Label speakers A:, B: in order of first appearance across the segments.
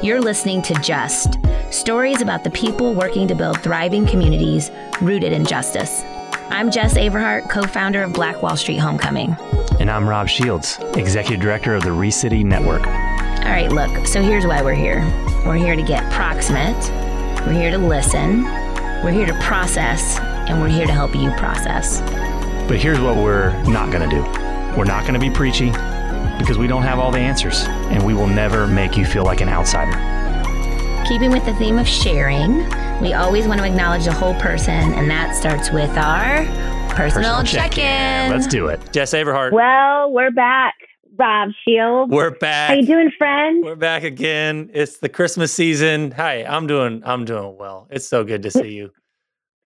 A: You're listening to Just stories about the people working to build thriving communities rooted in justice. I'm Jes Averhart, co founder of Black Wall Street Homecoming.
B: And I'm Rob Shields, executive director of the ReCity Network.
A: All right, look, so here's why we're here we're here to get proximate, we're here to listen, we're here to process, and we're here to help you process.
B: But here's what we're not going to do we're not going to be preachy because we don't have all the answers, and we will never make you feel like an outsider.
A: Keeping with the theme of sharing, we always want to acknowledge the whole person, and that starts with our personal,
B: Personal
A: check in.
B: Let's do it. Jes Averhart.
C: Well, we're back. Rob Shields.
B: We're back.
C: How you doing, friend?
B: We're back again. It's the Christmas season. Hi, I'm doing I'm doing well. It's so good to see you.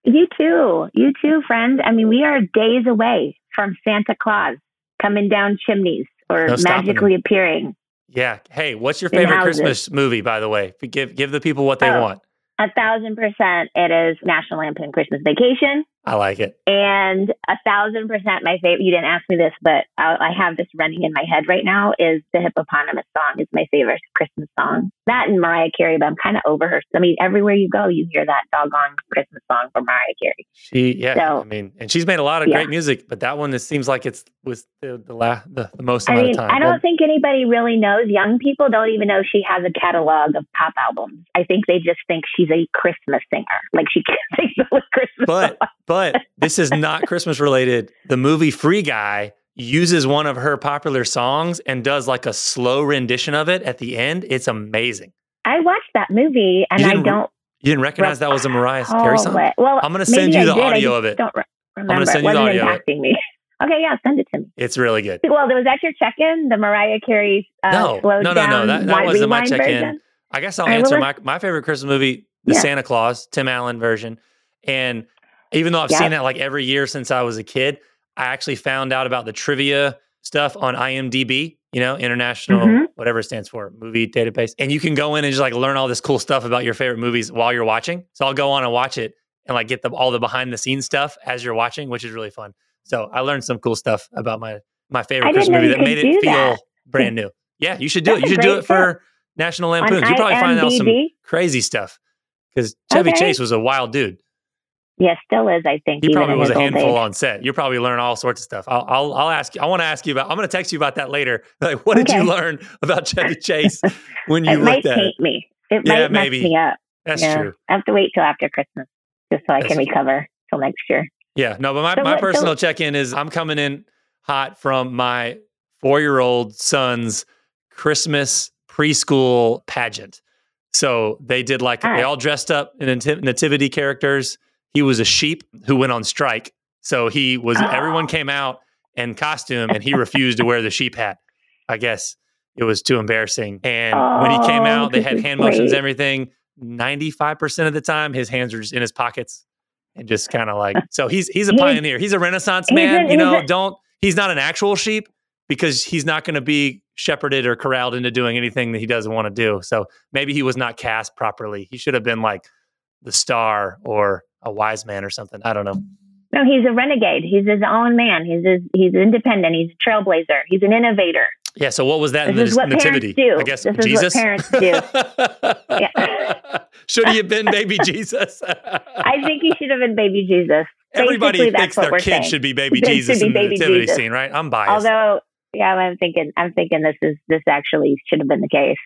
C: You too. You too, friend. I mean, we are days away from Santa Claus coming down chimneys or
B: No
C: magically appearing.
B: Yeah. Hey, what's your favorite. Christmas movie, by the way? Give give the people what they
C: Oh.
B: want.
C: A thousand percent, it is National Lampoon Christmas Vacation,
B: I like it.
C: and a thousand percent my favorite. You didn't ask me this, but I, I have this running in my head right now. Is the hippopotamus song is my favorite Christmas song. That and Mariah Carey, but I'm kind of over her. I mean, everywhere you go, you hear that doggone Christmas song from Mariah Carey.
B: She yeah,
C: So-
B: I mean, and she's made a lot of
C: Yeah.
B: great music, but that one it seems like it's was the the, la- the, the most
C: I mean. I don't think anybody really knows. Young people don't even know she has a catalog of pop albums. I think they just think she's a Christmas singer, like she sings the Christmas.
B: but
C: songs.
B: But this is not Christmas related. The movie Free Guy uses one of her popular songs and does like a slow rendition of it at the end. It's amazing.
C: I watched that movie, and I don't.
B: You didn't recognize that was a Mariah Carey song?
C: it. Well,
B: I'm gonna send you the
C: did.
B: Audio of it.
C: Don't re- remember.
B: gonna send you the audio
C: impacting me. okay, yeah, send it to me.
B: It's really good.
C: Well, was that your check-in? The Mariah Carey uh,
B: No,
C: slowed
B: no, no, no, that- that wasn't my check-in.
C: version?
B: I guess I'll
C: right,
B: answer my my favorite Christmas movie, The
C: Yeah.
B: Santa Claus, Tim Allen version. And even though I've
C: Yeah.
B: seen that like every year since I was a kid, I actually found out about the trivia stuff on IMDb, you know, International
C: Mhm.
B: whatever it stands for, movie database. And you can go in and just like learn all this cool stuff about your favorite movies while you're watching. So I'll go on and watch it and like get the all the behind the scenes stuff as you're watching, which is really fun. So I learned some cool stuff about my my favorite Christmas movie that made it feel
C: that.
B: brand new. Yeah, you should do it. You should do it for National Lampoons. You probably find out some crazy stuff because Chevy
C: Okay.
B: Chase was a wild dude.
C: Yeah, still is. I think
B: He probably was a handful
C: age.
B: on set. You'll probably learn all sorts of stuff. I'll, I'll, I'll ask you. I want to ask you about. I'm going to text you about that later. Like, what did you learn about Chevy Chase when you
C: it might
B: looked at
C: paint
B: it?
C: me. It
B: Yeah,
C: might mess
B: maybe.
C: me up.
B: That's
C: yeah.
B: true.
C: I have to wait till after Christmas just so I
B: That's
C: can
B: true.
C: recover till next year.
B: Yeah, no, but my,
C: So
B: my
C: what- so-
B: personal check in is I'm coming in hot from my four year old son's Christmas preschool pageant. So they did like, they
C: Ah.
B: all dressed up in nativity characters. He was a sheep who went on strike. So he was,
C: Oh.
B: everyone came out in costume and he refused to wear the sheep hat. I guess it was too embarrassing. And when he came
C: Oh,
B: out, they had hand motions, everything. 95% of the time, his hands were just in his pockets and just kind of like, so he's, he's a pioneer. He's a renaissance
C: he's
B: man. you know,
C: a-
B: don't, he's not an actual sheep because he's not going to be shepherded or corralled into doing anything that he doesn't want to do. So maybe he was not cast properly. He should have been like the star or a wise man or something. I don't know.
C: No, he's a renegade. He's his own man. He's his, he's independent. He's a trailblazer. He's an innovator.
B: Yeah. So what was that in
C: This is
B: the
C: what parents
B: nativity?
C: do.
B: I guess
C: This is what
B: Jesus.
C: parents do.
B: Should he have been baby Jesus?
C: I think he should have been baby Jesus.
B: Everybody
C: Basically,
B: thinks their kid
C: saying.
B: should be baby Jesus
C: be
B: in the nativity
C: Jesus.
B: scene, right? I'm biased.
C: Although, yeah, I'm thinking, I'm thinking this is this actually should have been the case.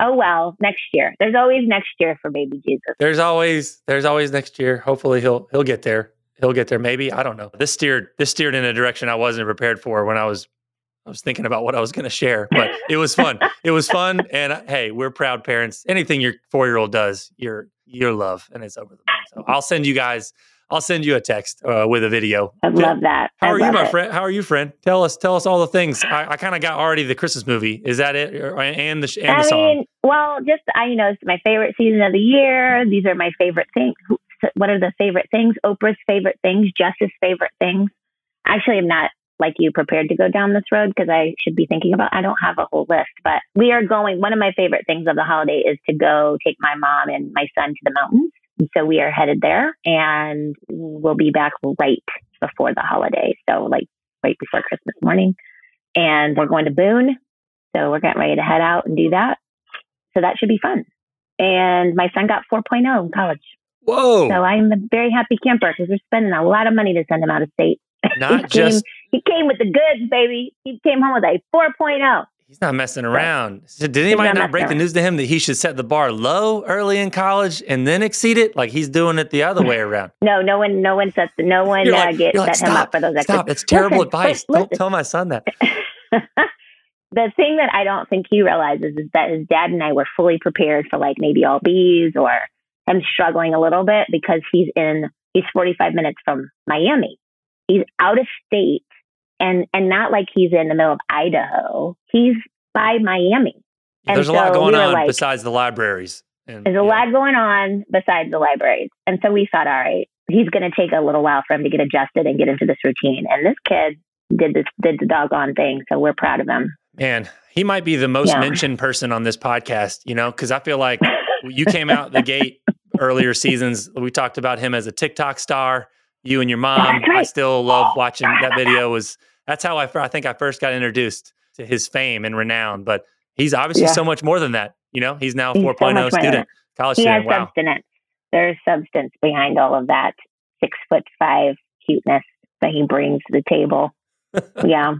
C: Oh well, next year. There's always next year for baby Jesus.
B: there's always there's always next year. Hopefully he'll he'll get there. He'll get there. Maybe I don't know. This steered this steered in a direction I wasn't prepared for when I was I was thinking about what I was going to share, but it was fun. it was fun, and uh, hey, we're proud parents. Anything your four year old does, you're you're love, and it's over the moon. So I'll send you guys. I'll send you a text uh, with a video.
C: I love that.
B: How
C: I
B: are you, my
C: it.
B: friend? How are you, friend? Tell us, tell us all the things. I, I kind of got already the Christmas movie. Is that it? And the and the
C: I
B: song.
C: mean, well, just I, you know, it's my favorite season of the year. These are my favorite things. What are the favorite things? Oprah's favorite things. Jes's favorite things. Actually, I'm not like you prepared to go down this road because I should be thinking about. I don't have a whole list, but we are going. One of my favorite things of the holiday is to go take my mom and my son to the mountains. So we are headed there, and we'll be back right before the holiday. So like right before Christmas morning, and we're going to Boone. So we're getting ready to head out and do that. So that should be fun. And my son got 4.0 in college.
B: Whoa.
C: So I'm a very happy camper because we're spending a lot of money to send him out of state.
B: Not
C: he
B: just
C: came, he came with the goods, baby. He came home with a 4.0.
B: He's not messing around. So did anybody
C: not
B: not break the news to him that he should set the bar low early in college and then exceed it? Like he's doing it the other way around.
C: No, no one, no one sets, no one
B: You're
C: uh,
B: like-
C: get
B: you're like,
C: set him up for those extras.
B: Stop. That's terrible
C: Listen,
B: advice.
C: listen,
B: Don't tell my son that.
C: the thing that I don't think he realizes is that his dad and I were fully prepared for like maybe all B's or him struggling a little bit because he's in he's 45 minutes from Miami. He's out of state and and not like he's in the middle of Idaho. He's by Miami. And
B: There's a lot going
C: we
B: on
C: like-
B: besides the libraries. And,
C: There's a
B: yeah.
C: lot going on besides the libraries. And so we thought, all right, he's going to take a little while for him to get adjusted and get into this routine. And this kid did this, did the doggone thing. So we're proud of him.
B: Man, he might be the most
C: Yeah.
B: mentioned person on this podcast, you know, because I feel like you came out the gate earlier seasons. We talked about him as a TikTok star. You and your mom.
C: Right.
B: I still love watching that video. Was that's how I, I think I first got introduced to his fame and renown. But he's obviously
C: Yeah.
B: so much more than that. You know, he's now a
C: He's so
B: 4.0
C: much more
B: student, college
C: He has
B: student. Wow.
C: substance. There's substance behind all of that six foot five cuteness that he brings to the table. yeah.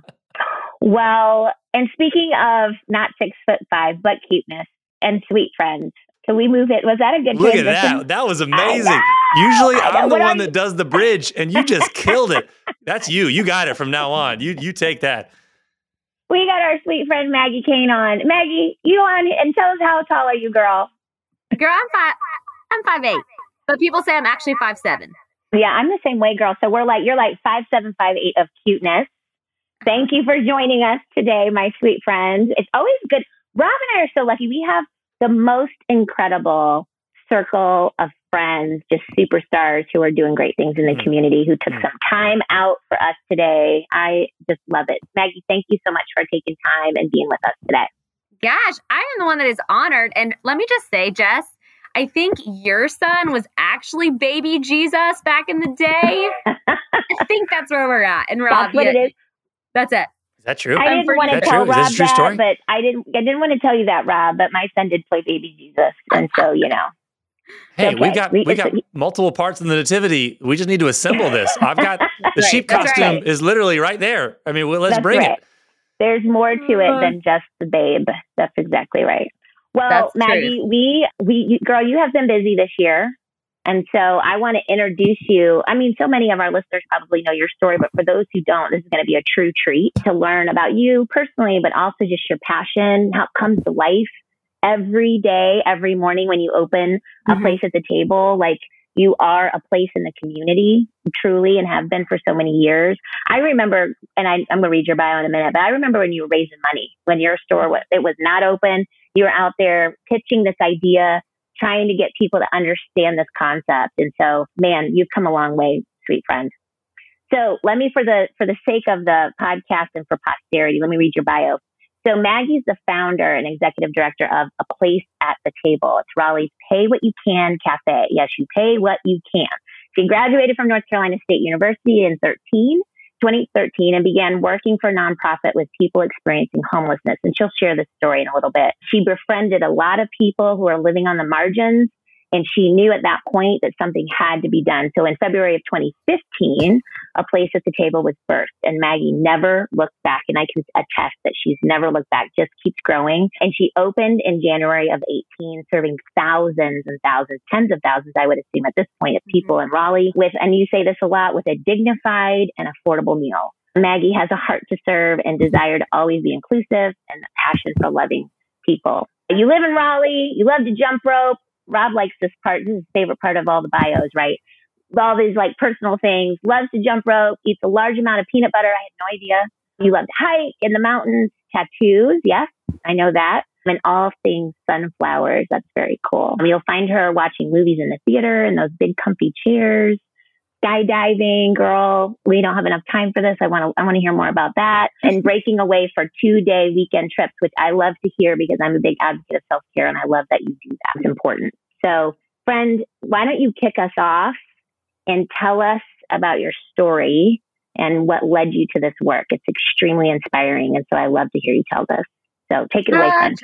C: Well, and speaking of not six foot five, but cuteness and sweet friends, can we move it? Was that a good
B: Look at that. That was amazing.
C: Know.
B: Usually
C: I know.
B: I'm the
C: What are
B: one
C: you-
B: that does the bridge and you just killed it. That's you. You got it from now on. You you take that.
C: We got our sweet friend Maggie Kane on. Maggie, you on and tell us how tall are you, girl?
D: Girl, I'm five. I'm five eight, but people say I'm actually five seven.
C: Yeah, I'm the same way, girl. So we're like, you're like five seven, five eight of cuteness. Thank you for joining us today, my sweet friends. It's always good. Rob and I are so lucky. We have the most incredible circle of friends, just superstars who are doing great things in the
B: Mm.
C: community who took
B: Mm.
C: some time out for us today. I just love it. Maggie, thank you so much for taking time and being with us today.
D: Gosh, I am the one that is honored. And let me just say, Jes, I think your son was actually baby Jesus back in the day. I think that's where we're at. And Rob,
C: That's what
D: yeah,
C: it is.
D: That's it.
B: Is that true?
C: I didn't
D: for
C: want to tell
B: true?
C: Rob
B: this a true
C: that,
B: story?
C: but I didn't. I didn't want to tell you that, Rob. But my son did play baby Jesus, and so you know.
B: Hey, we
C: okay.
B: got
C: We-
B: we got multiple parts in the nativity. We just need to assemble this. I've got the
D: Right,
B: sheep
D: that's
B: costume
C: right.
B: is literally right there. I mean, well, let's
C: That's
B: bring
C: right.
B: it.
C: There's more to it than mm. just the babe. That's exactly right. Well,
D: That's true.
C: Maggie, we we you- girl, you have been busy this year, and so I want to introduce you. I mean, so many of our listeners probably know your story, but for those who don't, this is going to be a true treat to learn about you personally, but also just your passion, how it comes to life every day, every morning when you open a
D: Mhm.
C: place at the table, like. You are a place in the community, truly, and have been for so many years. I remember, and I, I'm going to read your bio in a minute, but I remember when you were raising money, when your store was, it was not open. You were out there pitching this idea, trying to get people to understand this concept. And so, man, you've come a long way, sweet friend. So let me, for the for the sake of the podcast and for posterity, let me read your bio. So Maggie's the founder and executive director of A Place at the Table. It's Raleigh's Pay What You Can Cafe. Yes, you pay what you can. She graduated from North Carolina State University in 13, 2013 and began working for a nonprofit with people experiencing homelessness. And she'll share this story in a little bit. She befriended a lot of people who are living on the margins. And she knew at that point that something had to be done. So in February of 2015, a place at the table was birthed and Maggie never looked back. And I can attest that she's never looked back, just keeps growing. And she opened in January of 18, serving thousands and thousands, tens of thousands, I would assume at this point, of people mm-hmm. in Raleigh with, and you say this a lot, with a dignified and affordable meal. Maggie has a heart to serve and desire to always be inclusive and a passion for loving people. You live in Raleigh, you love to jump rope. Rob likes this part. This is his favorite part of all the bios, right? All these like personal things. Loves to jump rope, eats a large amount of peanut butter. I had no idea. You love to hike in the mountains, tattoos. Yes, I know that. And all things sunflowers. That's very cool. You'll find her watching movies in the theater in those big comfy chairs skydiving, girl. We don't have enough time for this. I want to I want to hear more about that. And breaking away for two day weekend trips, which I love to hear because I'm a big advocate of self care and I love that you do that. It's important. So, friend, why don't you kick us off and tell us about your story and what led you to this work? It's extremely inspiring, and so I love to hear you tell this. So take it away,
D: Uh,
C: friend.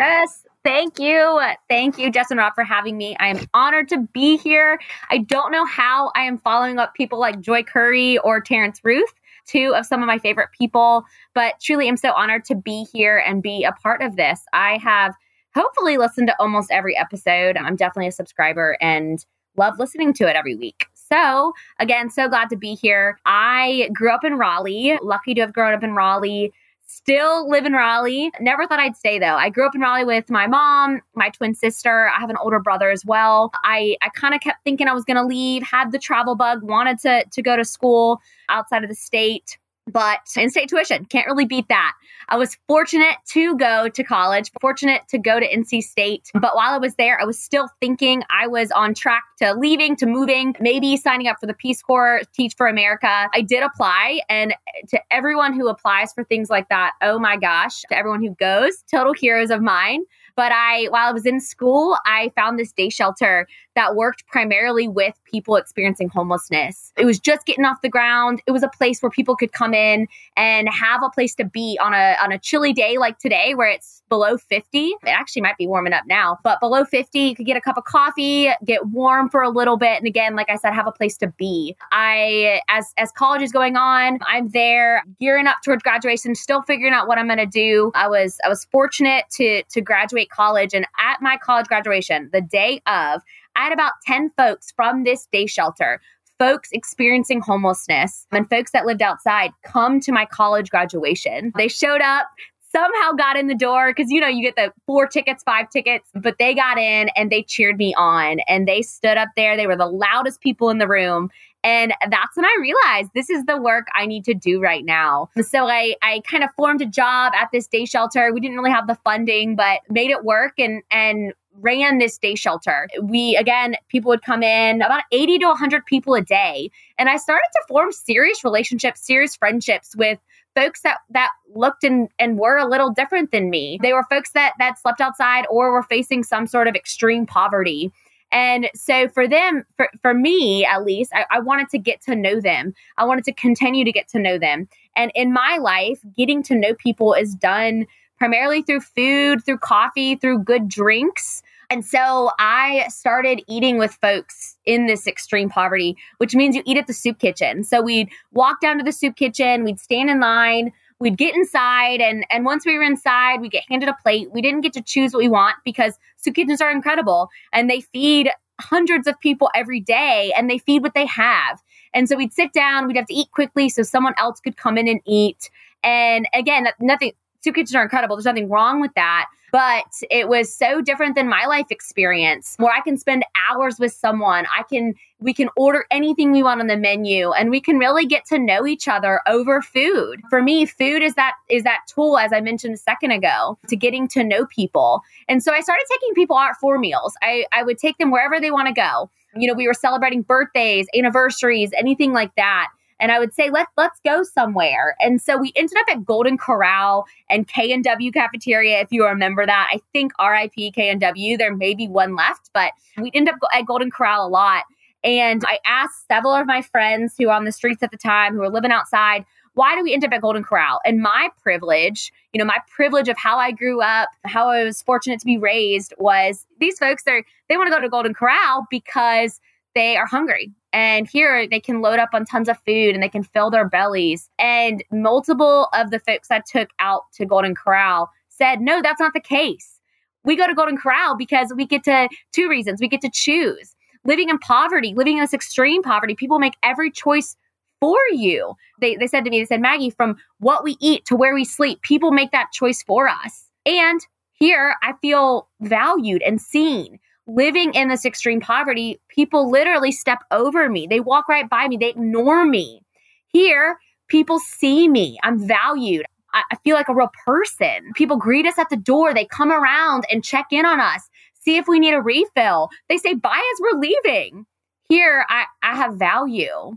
D: Thank you. Thank you, Jes and Rob, for having me. I am honored to be here. I don't know how I am following up people like Joy Curry or Terrance Ruth, two of some of my favorite people, but truly am so honored to be here and be a part of this. I have hopefully listened to almost every episode. I'm definitely a subscriber and love listening to it every week. So, again, so glad to be here. I grew up in Raleigh, lucky to have grown up in Raleigh. Still live in Raleigh. Never thought I'd stay though. I grew up in Raleigh with my mom, my twin sister. I have an older brother as well. I, I kind of kept thinking I was going to leave, had the travel bug, wanted to, to go to school outside of the state but in state tuition can't really beat that. I was fortunate to go to college fortunate to go to nc state but while i was there i was still thinking i was on track to leaving to moving maybe signing up for the peace corps teach for america. I did apply and to everyone who applies for things like that oh my gosh to everyone who goes total heroes of mine. But I, while I was in school, I found this day shelter that worked primarily with people experiencing homelessness. It was just getting off the ground. It was a place where people could come in and have a place to be on a on a chilly day like today where it's below 50. It actually might be warming up now, but below 50, you could get a cup of coffee, get warm for a little bit and again, like I said, have a place to be. I as as college is going on, I'm there gearing up towards graduation, still figuring out what I'm going to do. I was I was fortunate to to graduate college and at my college graduation, the day of I had about 10 folks from this day shelter folks experiencing homelessness and folks that lived outside come to my college graduation. They showed up, somehow got in the door because you know you get the four tickets five tickets but they got in and they cheered me on and they stood up there they were the loudest people in the room and that's when I realized this is the work I need to do right now. So I, I kind of formed a job at this day shelter. We didn't really have the funding, but made it work and and ran this day shelter. We, again, people would come in, about 80 to 100 people a day. And I started to form serious relationships, serious friendships with folks that that looked and and were a little different than me. They were folks that that slept outside or were facing some sort of extreme poverty. And so for them, for, for me at least, I, I wanted to get to know them. I wanted to continue to get to know them. And in my life, getting to know people is done primarily through food, through coffee, through good drinks. And so I started eating with folks in this extreme poverty, which means you eat at the soup kitchen. So we'd walk down to the soup kitchen, we'd stand in line, we'd get inside, and and once we were inside, we get handed a plate. We didn't get to choose what we want because soup kitchens are incredible and they feed hundreds of people every day and they feed what they have. And so we'd sit down, we'd have to eat quickly so someone else could come in and eat. And again, nothing soup kitchens are incredible. There's nothing wrong with that. But it was so different than my life experience where I can spend hours with someone. I can, we can order anything we want on the menu and we can really get to know each other over food. For me, food is that, is that tool, as I mentioned a second ago, to getting to know people. And so I started taking people out for meals. I, I would take them wherever they want to go. You know, we were celebrating birthdays, anniversaries, anything like that and I would say let let's go somewhere. And so we ended up at Golden Corral and K and W cafeteria. If you remember that, I think R.I.P. K and W. There may be one left, but we end up at Golden Corral a lot. And I asked several of my friends who were on the streets at the time, who were living outside, why do we end up at Golden Corral? And my privilege, you know, my privilege of how I grew up, how I was fortunate to be raised was these folks, they they want to go to Golden Corral because they are hungry. And here they can load up on tons of food and they can fill their bellies. And multiple of the folks I took out to Golden Corral said, no, that's not the case. We go to Golden Corral because we get to, two reasons, we get to choose. Living in poverty, living in this extreme poverty, people make every choice for you. They, they said to me, they said, Maggie, from what we eat to where we sleep, people make that choice for us. And here I feel valued and seen living in this extreme poverty, people literally step over me. They walk right by me. They ignore me. Here, people see me. I'm valued. I, I feel like a real person. People greet us at the door. They come around and check in on us, see if we need a refill. They say bye as we're leaving. Here, I, I have value.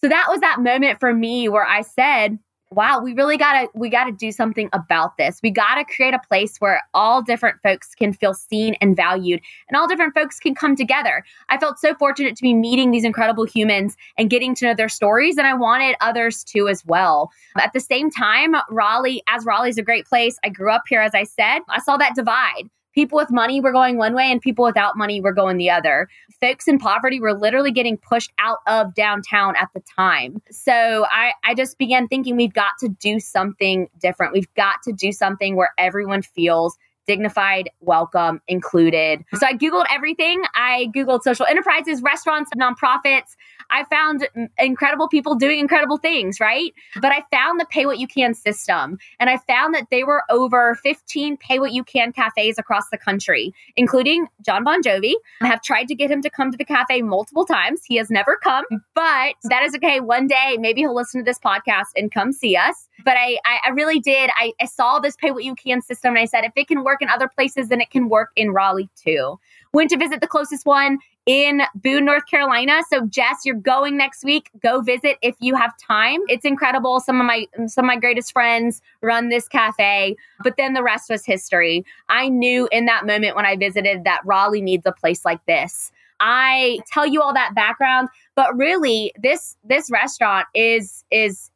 D: So that was that moment for me where I said, wow, we really gotta we gotta do something about this. We gotta create a place where all different folks can feel seen and valued and all different folks can come together. I felt so fortunate to be meeting these incredible humans and getting to know their stories, and I wanted others to as well. At the same time, Raleigh, as Raleigh's a great place, I grew up here, as I said, I saw that divide people with money were going one way and people without money were going the other. Folks in poverty were literally getting pushed out of downtown at the time. So I, I just began thinking we've got to do something different. We've got to do something where everyone feels dignified, welcome, included. So I Googled everything. I Googled social enterprises, restaurants, nonprofits. I found incredible people doing incredible things, right? But I found the pay what you can system. And I found that there were over 15 pay what you can cafes across the country, including John Bon Jovi. I have tried to get him to come to the cafe multiple times. He has never come, but that is okay. One day, maybe he'll listen to this podcast and come see us. But I, I, really did. I, I saw this pay what you can system and I said, if it can work in other places, then it can work in Raleigh too. Went to visit the closest one in Boone, North Carolina. So Jes, you're going next week. Go visit if you have time. It's incredible. Some of my some of my greatest friends run this cafe, but then the rest was history. I knew in that moment when I visited that Raleigh needs a place like this. I tell you all that background, but really this this restaurant is is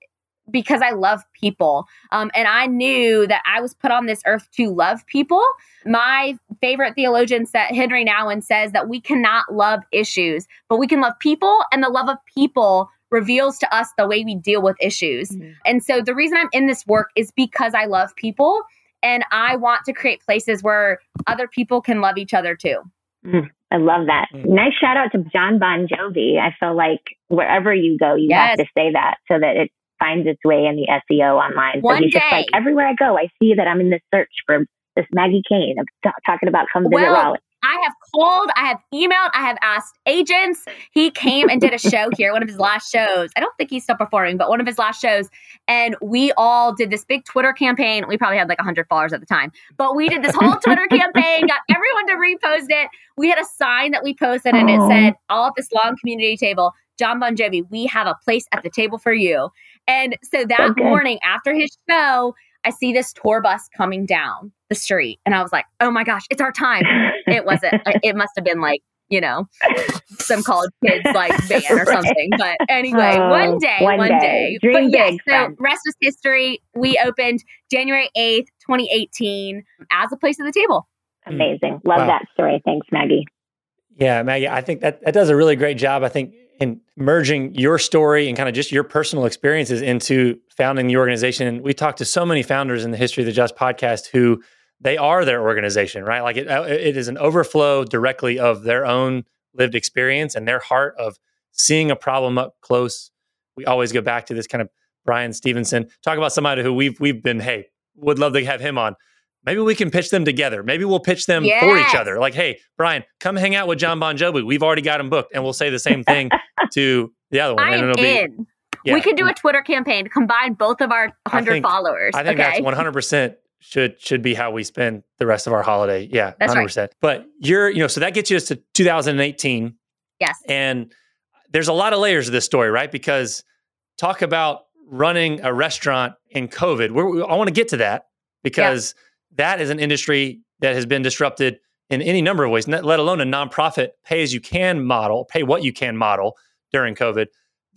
D: because I love people. Um, and I knew that I was put on this earth to love people. My favorite theologian said, Henry Nouwen says that we cannot love issues, but we can love people, and the love of people reveals to us the way we deal with issues. Mm-hmm. And so the reason I'm in this work is because I love people and I want to create places where other people can love each other too.
C: Mm, I love that. Mm. Nice shout out to John Bon Jovi. I feel like wherever you go, you yes. have to say that so that it finds its way in the SEO online.
D: One
C: so he's
D: day.
C: just like, everywhere I go, I see that I'm in this search for this Maggie Kane. I'm t- talking about come visit well, Raleigh.
D: I have called, I have emailed, I have asked agents. He came and did a show here, one of his last shows. I don't think he's still performing, but one of his last shows. And we all did this big Twitter campaign. We probably had like 100 followers at the time, but we did this whole Twitter campaign, got everyone to repost it. We had a sign that we posted and it said, all at this long community table, John Bon Jovi, we have a place at the table for you. And so that okay. morning after his show, I see this tour bus coming down the street. And I was like, oh my gosh, it's our time. it wasn't, uh, it must have been like, you know, some college kids like band or something. But anyway, oh, one day, one, one day. day. but yes, so rest is history. We opened January 8th, 2018 as a place at the table. Hmm.
C: Amazing. Love wow. that story. Thanks, Maggie.
B: Yeah, Maggie, I think that, that does a really great job. I think in merging your story and kind of just your personal experiences into founding the organization. And we talked to so many founders in the history of the Just podcast who they are their organization, right? Like it, uh, it is an overflow directly of their own lived experience and their heart of seeing a problem up close. We always go back to this kind of Bryan Stevenson. Talk about somebody who we've we've been, hey, would love to have him on maybe we can pitch them together. Maybe we'll pitch them yes. for each other. Like, hey, Bryan, come hang out with John Bon Jovi. We've already got him booked, and we'll say the same thing to the other one.
D: I'm in. Be, yeah. We could do a Twitter campaign, combine both of our hundred followers.
B: I think okay? that's one hundred percent should should be how we spend the rest of our holiday. Yeah, hundred percent. Right. But you're, you know, so that gets you to 2018.
D: Yes.
B: And there's a lot of layers of this story, right? Because talk about running a restaurant in COVID. We're, I want to get to that because. Yeah that is an industry that has been disrupted in any number of ways, let alone a nonprofit pay as you can model, pay what you can model during COVID.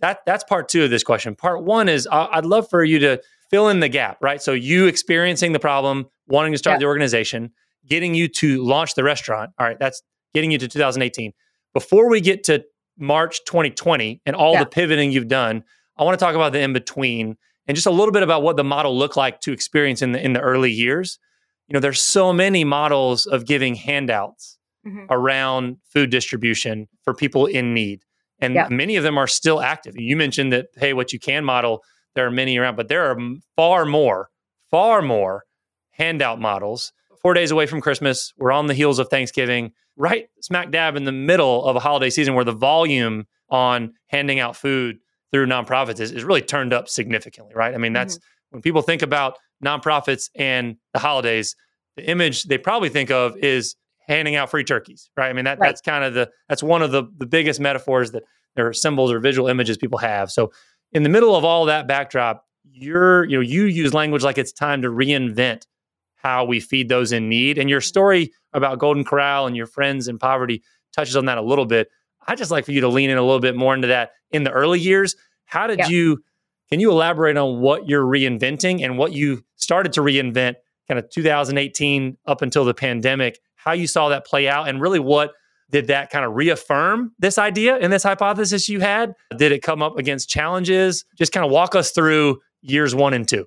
B: That that's part two of this question. Part one is I'd love for you to fill in the gap, right? So you experiencing the problem, wanting to start yeah. the organization, getting you to launch the restaurant. All right, that's getting you to 2018. Before we get to March 2020 and all yeah. the pivoting you've done, I want to talk about the in between and just a little bit about what the model looked like to experience in the in the early years you know, there's so many models of giving handouts mm-hmm. around food distribution for people in need. And yeah. many of them are still active. You mentioned that, hey, what you can model, there are many around, but there are far more, far more handout models. Four days away from Christmas, we're on the heels of Thanksgiving, right smack dab in the middle of a holiday season where the volume on handing out food through nonprofits is, is really turned up significantly, right? I mean, that's mm-hmm. when people think about nonprofits and the holidays, the image they probably think of is handing out free turkeys, right? I mean, that right. that's kind of the that's one of the the biggest metaphors that there are symbols or visual images people have. So in the middle of all that backdrop, you're you know you use language like it's time to reinvent how we feed those in need. And your story about Golden Corral and your friends in poverty touches on that a little bit. I'd just like for you to lean in a little bit more into that in the early years. How did yeah. you can you elaborate on what you're reinventing and what you started to reinvent kind of 2018 up until the pandemic, how you saw that play out and really what did that kind of reaffirm this idea and this hypothesis you had? Did it come up against challenges? Just kind of walk us through years one and two.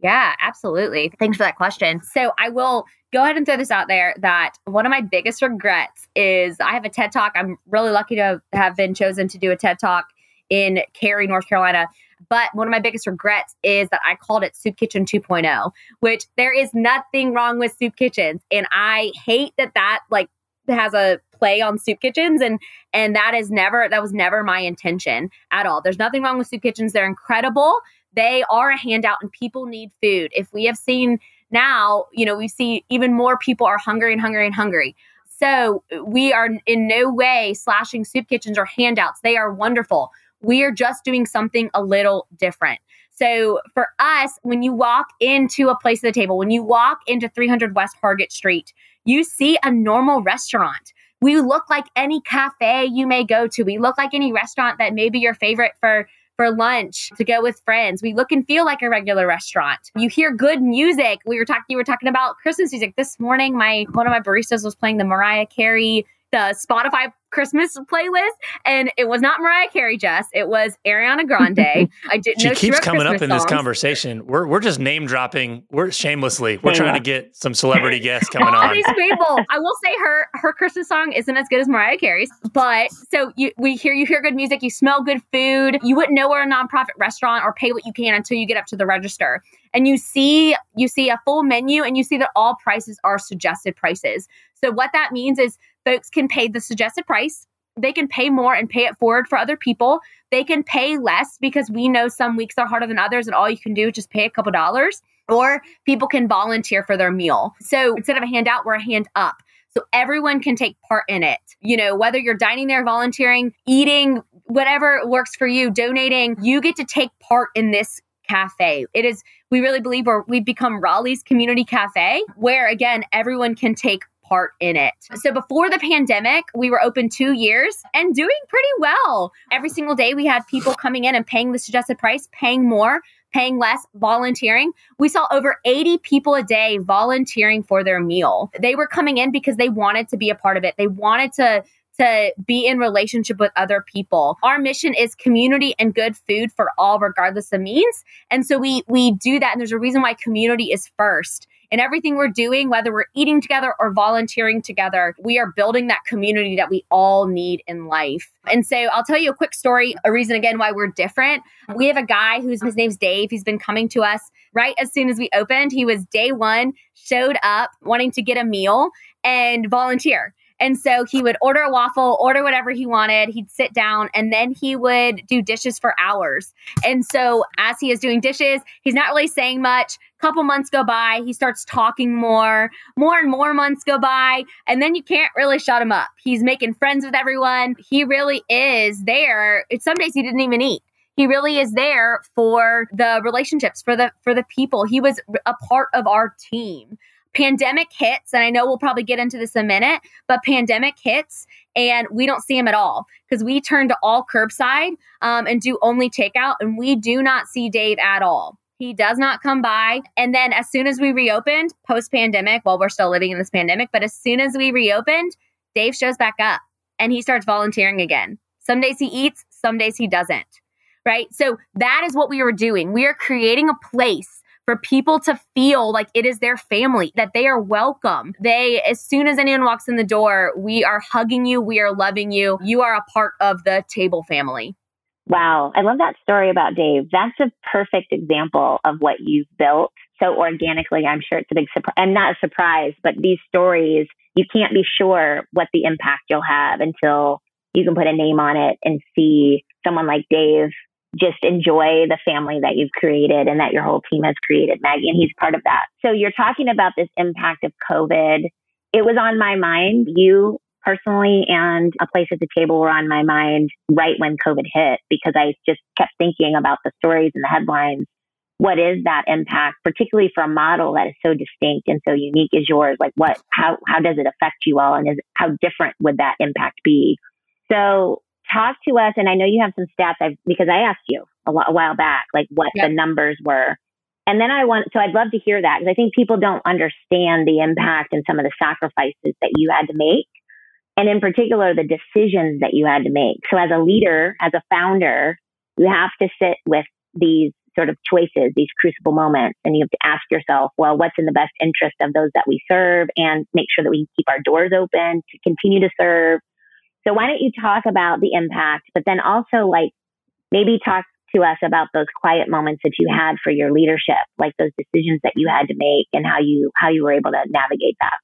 D: Yeah, absolutely. Thanks for that question. So I will go ahead and throw this out there that one of my biggest regrets is I have a TED Talk. I'm really lucky to have been chosen to do a TED Talk in Cary, North Carolina. But one of my biggest regrets is that I called it Soup Kitchen 2.0, which there is nothing wrong with soup kitchens. And I hate that that like has a play on soup kitchens and and that is never that was never my intention at all. There's nothing wrong with soup kitchens. They're incredible. They are a handout and people need food. If we have seen now, you know, we see even more people are hungry and hungry and hungry. So we are in no way slashing soup kitchens or handouts. They are wonderful. We are just doing something a little different. So for us, when you walk into a place at the table, when you walk into 300 West Hargett Street, you see a normal restaurant. We look like any cafe you may go to. We look like any restaurant that may be your favorite for for lunch to go with friends. We look and feel like a regular restaurant. You hear good music. We were talking you were talking about Christmas music this morning. My one of my baristas was playing the Mariah Carey the Spotify Christmas playlist, and it was not Mariah Carey, Jes. It was Ariana Grande. I didn't.
B: She
D: know
B: keeps
D: she
B: coming
D: Christmas
B: up in
D: songs.
B: this conversation. We're we're just name dropping. We're shamelessly. We're trying to get some celebrity guests coming
D: All
B: on.
D: these people. I will say her her Christmas song isn't as good as Mariah Carey's, but so you we hear you hear good music, you smell good food. You wouldn't know we're a nonprofit restaurant or pay what you can until you get up to the register. And you see you see a full menu and you see that all prices are suggested prices. So what that means is folks can pay the suggested price. They can pay more and pay it forward for other people. They can pay less because we know some weeks are harder than others, and all you can do is just pay a couple dollars. Or people can volunteer for their meal. So instead of a handout, we're a hand up. So everyone can take part in it. You know, whether you're dining there, volunteering, eating, whatever works for you, donating, you get to take part in this cafe. It is, we really believe we're, we've become Raleigh's community cafe, where again, everyone can take part in it. So before the pandemic, we were open two years and doing pretty well. Every single day, we had people coming in and paying the suggested price, paying more, paying less, volunteering. We saw over 80 people a day volunteering for their meal. They were coming in because they wanted to be a part of it. They wanted to to be in relationship with other people. Our mission is community and good food for all regardless of means. And so we we do that and there's a reason why community is first. In everything we're doing, whether we're eating together or volunteering together, we are building that community that we all need in life. And so I'll tell you a quick story, a reason again why we're different. We have a guy whose his name's Dave. He's been coming to us right as soon as we opened. He was day one, showed up wanting to get a meal and volunteer. And so he would order a waffle, order whatever he wanted. He'd sit down and then he would do dishes for hours. And so as he is doing dishes, he's not really saying much. Couple months go by, he starts talking more. More and more months go by, and then you can't really shut him up. He's making friends with everyone. He really is there. It's some days he didn't even eat he really is there for the relationships for the for the people he was a part of our team pandemic hits and i know we'll probably get into this a minute but pandemic hits and we don't see him at all because we turn to all curbside um, and do only takeout and we do not see dave at all he does not come by and then as soon as we reopened post pandemic well we're still living in this pandemic but as soon as we reopened dave shows back up and he starts volunteering again some days he eats some days he doesn't right? So that is what we are doing. We are creating a place for people to feel like it is their family, that they are welcome. They, as soon as anyone walks in the door, we are hugging you, we are loving you. You are a part of the table family.
C: Wow. I love that story about Dave. That's a perfect example of what you've built so organically. I'm sure it's a big surprise and not a surprise, but these stories, you can't be sure what the impact you'll have until you can put a name on it and see someone like Dave just enjoy the family that you've created and that your whole team has created, Maggie, and he's part of that. So you're talking about this impact of COVID. It was on my mind. You personally and a place at the table were on my mind right when COVID hit because I just kept thinking about the stories and the headlines. What is that impact, particularly for a model that is so distinct and so unique as yours? Like what, how, how does it affect you all? And is, how different would that impact be? So talk to us, and I know you have some stats I've, because I asked you a, a while back, like what
D: Yep.
C: the numbers were. And then I want, so I'd love to hear that because I think people don't understand the impact and some of the sacrifices that you had to make. And in particular, the decisions that you had to make. So as a leader, as a founder, you have to sit with these sort of choices, these crucible moments, and you have to ask yourself, well, what's in the best interest of those that we serve and make sure that we keep our doors open to continue to serve. So why don't you talk about the impact, but then also like maybe talk to us about those quiet moments that you had for your leadership, like those decisions that you had to make and how you how you were able to navigate that.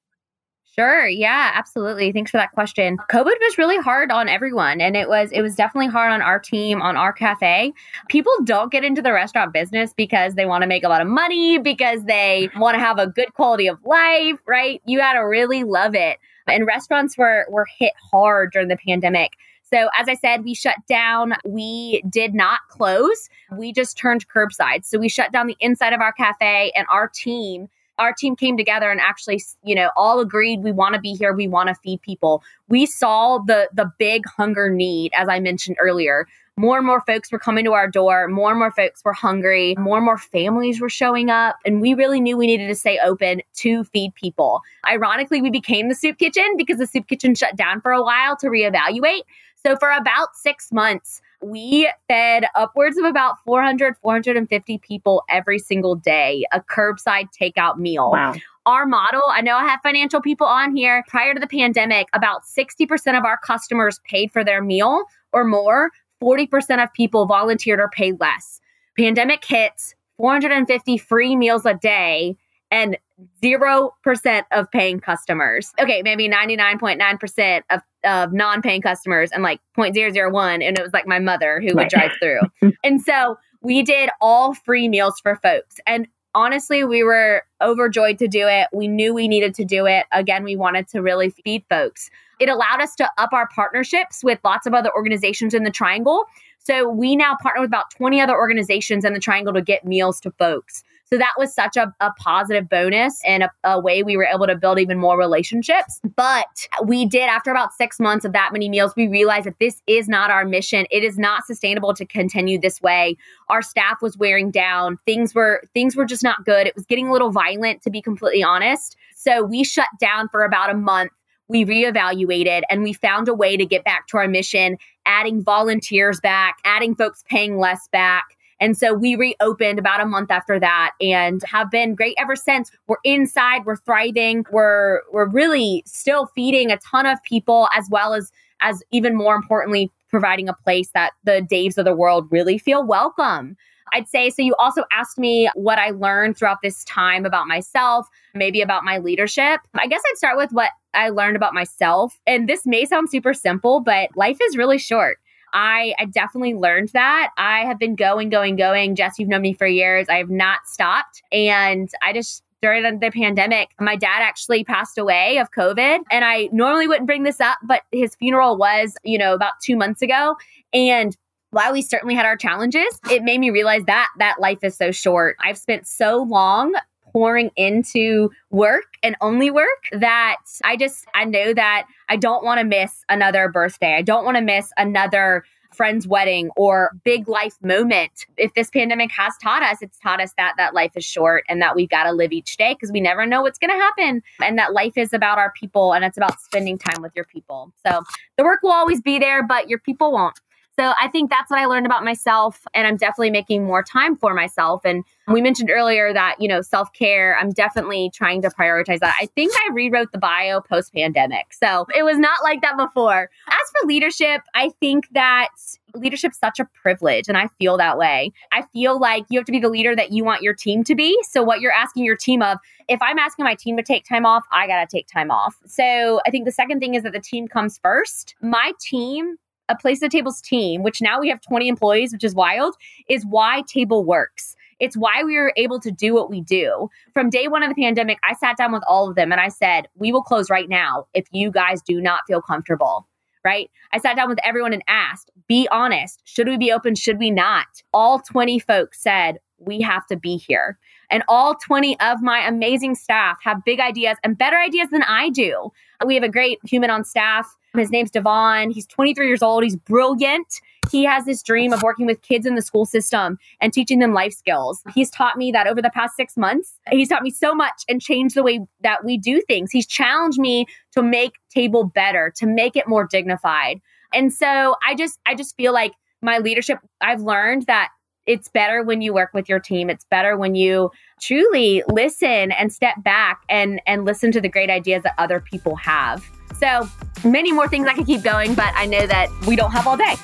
D: Sure. Yeah, absolutely. Thanks for that question. COVID was really hard on everyone and it was it was definitely hard on our team, on our cafe. People don't get into the restaurant business because they want to make a lot of money, because they want to have a good quality of life, right? You got to really love it. And restaurants were were hit hard during the pandemic. So, as I said, we shut down. We did not close. We just turned curbside. So, we shut down the inside of our cafe and our team our team came together and actually you know all agreed we want to be here we want to feed people we saw the the big hunger need as i mentioned earlier more and more folks were coming to our door more and more folks were hungry more and more families were showing up and we really knew we needed to stay open to feed people ironically we became the soup kitchen because the soup kitchen shut down for a while to reevaluate so for about six months, we fed upwards of about 400, 450 people every single day, a curbside takeout meal.
C: Wow.
D: Our model, I know I have financial people on here. Prior to the pandemic, about 60% of our customers paid for their meal or more. 40% of people volunteered or paid less. Pandemic hits, 450 free meals a day and 0% of paying customers. Okay, maybe 99.9% of, of non paying customers and like 0.001. And it was like my mother who would right. drive through. and so we did all free meals for folks. And honestly, we were overjoyed to do it. We knew we needed to do it. Again, we wanted to really feed folks. It allowed us to up our partnerships with lots of other organizations in the Triangle. So we now partner with about 20 other organizations in the Triangle to get meals to folks. So that was such a, a positive bonus and a, a way we were able to build even more relationships. But we did, after about six months of that many meals, we realized that this is not our mission. It is not sustainable to continue this way. Our staff was wearing down. Things were things were just not good. It was getting a little violent, to be completely honest. So we shut down for about a month we reevaluated and we found a way to get back to our mission, adding volunteers back, adding folks paying less back. And so we reopened about a month after that and have been great ever since. We're inside, we're thriving, we're we're really still feeding a ton of people as well as as even more importantly providing a place that the Daves of the world really feel welcome. I'd say so. You also asked me what I learned throughout this time about myself, maybe about my leadership. I guess I'd start with what I learned about myself. And this may sound super simple, but life is really short. I, I definitely learned that. I have been going, going, going. Jes, you've known me for years. I have not stopped. And I just during the pandemic, my dad actually passed away of COVID. And I normally wouldn't bring this up, but his funeral was, you know, about two months ago. And while we certainly had our challenges, it made me realize that that life is so short. I've spent so long pouring into work and only work that I just I know that I don't want to miss another birthday. I don't want to miss another friend's wedding or big life moment. If this pandemic has taught us, it's taught us that that life is short and that we've got to live each day because we never know what's going to happen and that life is about our people and it's about spending time with your people. So the work will always be there, but your people won't. So I think that's what I learned about myself. And I'm definitely making more time for myself. And we mentioned earlier that, you know, self care, I'm definitely trying to prioritize that. I think I rewrote the bio post pandemic. So it was not like that before. As for leadership, I think that leadership's such a privilege and I feel that way. I feel like you have to be the leader that you want your team to be. So what you're asking your team of, if I'm asking my team to take time off, I got to take time off. So I think the second thing is that the team comes first. My team a place at tables team, which now we have 20 employees, which is wild, is why table works. It's why we were able to do what we do. From day one of the pandemic, I sat down with all of them and I said, We will close right now if you guys do not feel comfortable. Right? I sat down with everyone and asked, Be honest. Should we be open? Should we not? All 20 folks said, We have to be here. And all 20 of my amazing staff have big ideas and better ideas than I do. We have a great human on staff his name's Devon. He's 23 years old. He's brilliant. He has this dream of working with kids in the school system and teaching them life skills. He's taught me that over the past six months, he's taught me so much and changed the way that we do things. He's challenged me to make table better, to make it more dignified. And so I just, I just feel like my leadership, I've learned that it's better when you work with your team. It's better when you truly listen and step back and and listen to the great ideas that other people have. So, many more things I could keep going, but I know that we don't have all day.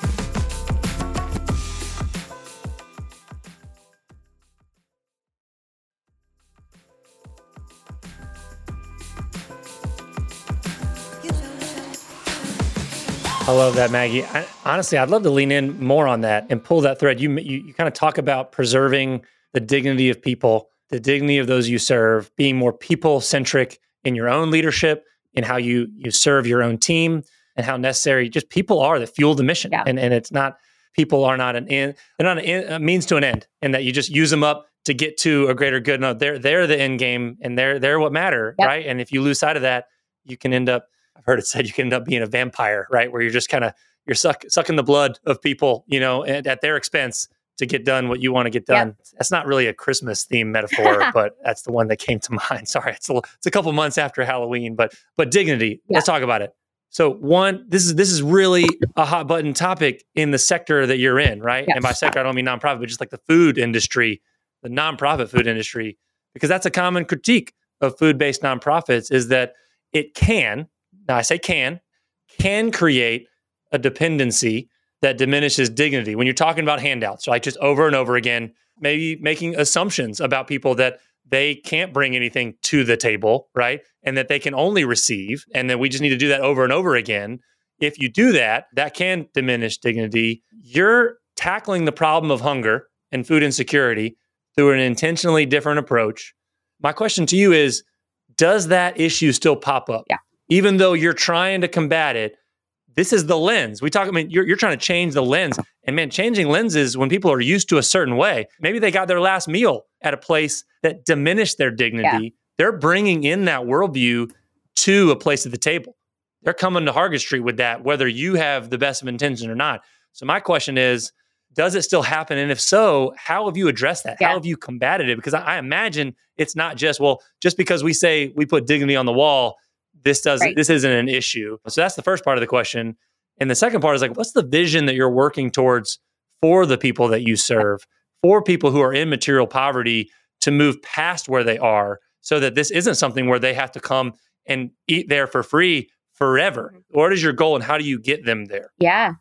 B: I love that, Maggie. I, honestly, I'd love to lean in more on that and pull that thread. You, you you kind of talk about preserving the dignity of people, the dignity of those you serve, being more people centric in your own leadership, in how you you serve your own team, and how necessary just people are that fuel the mission.
D: Yeah.
B: And and it's not people are not an in, they're not a means to an end, and that you just use them up to get to a greater good. No, they're they're the end game, and they're they're what matter,
D: Yep.
B: right? And if you lose sight of that, you can end up. I've heard it said you can end up being a vampire, right? Where you're just kind of you're suck, sucking the blood of people, you know, at, at their expense to get done what you want to get
D: Yep.
B: done. That's not really a Christmas theme metaphor, but that's the one that came to mind. Sorry, it's a, it's a couple months after Halloween, but but dignity. Let's talk about it. So one, this is this is really a hot button topic in the sector that you're in, right?
D: Yes.
B: And by sector, I don't mean nonprofit, but just like the food industry, the nonprofit food industry, because that's a common critique of food-based nonprofits is that it can, now I say can, can create a dependency that diminishes dignity. When you're talking about handouts, like just over and over again, maybe making assumptions about people that they can't bring anything to the table, right? And that they can only receive. And then we just need to do that over and over again. If you do that, that can diminish dignity. You're tackling the problem of hunger and food insecurity through an intentionally different approach. My question to you is Does that issue still pop up?
D: Yeah.
B: Even though you're trying to combat it, this is the lens. We talk, I mean, you're, you're trying to change the lens. And man, changing lenses when people are used to a certain way, maybe they got their last meal at a place that diminished their dignity. They're bringing in that worldview to a place at the table. They're coming to Hargett Street with that, whether you have the best of intention or not. So, my question is Does it still happen? And if so, how have you addressed that?
D: Yeah.
B: How have you combated it? Because I, I imagine it's not just, well, just because we say we put dignity on the wall, this doesn't,
D: Right.
B: this isn't an issue. So, that's the first part of the question. And the second part is like, what's the vision that you're working towards for the people that you serve, for people who are in material poverty to move past where they are so that this isn't something where they have to come and eat there for free forever? What is your goal and how do you get them there?
D: Yeah.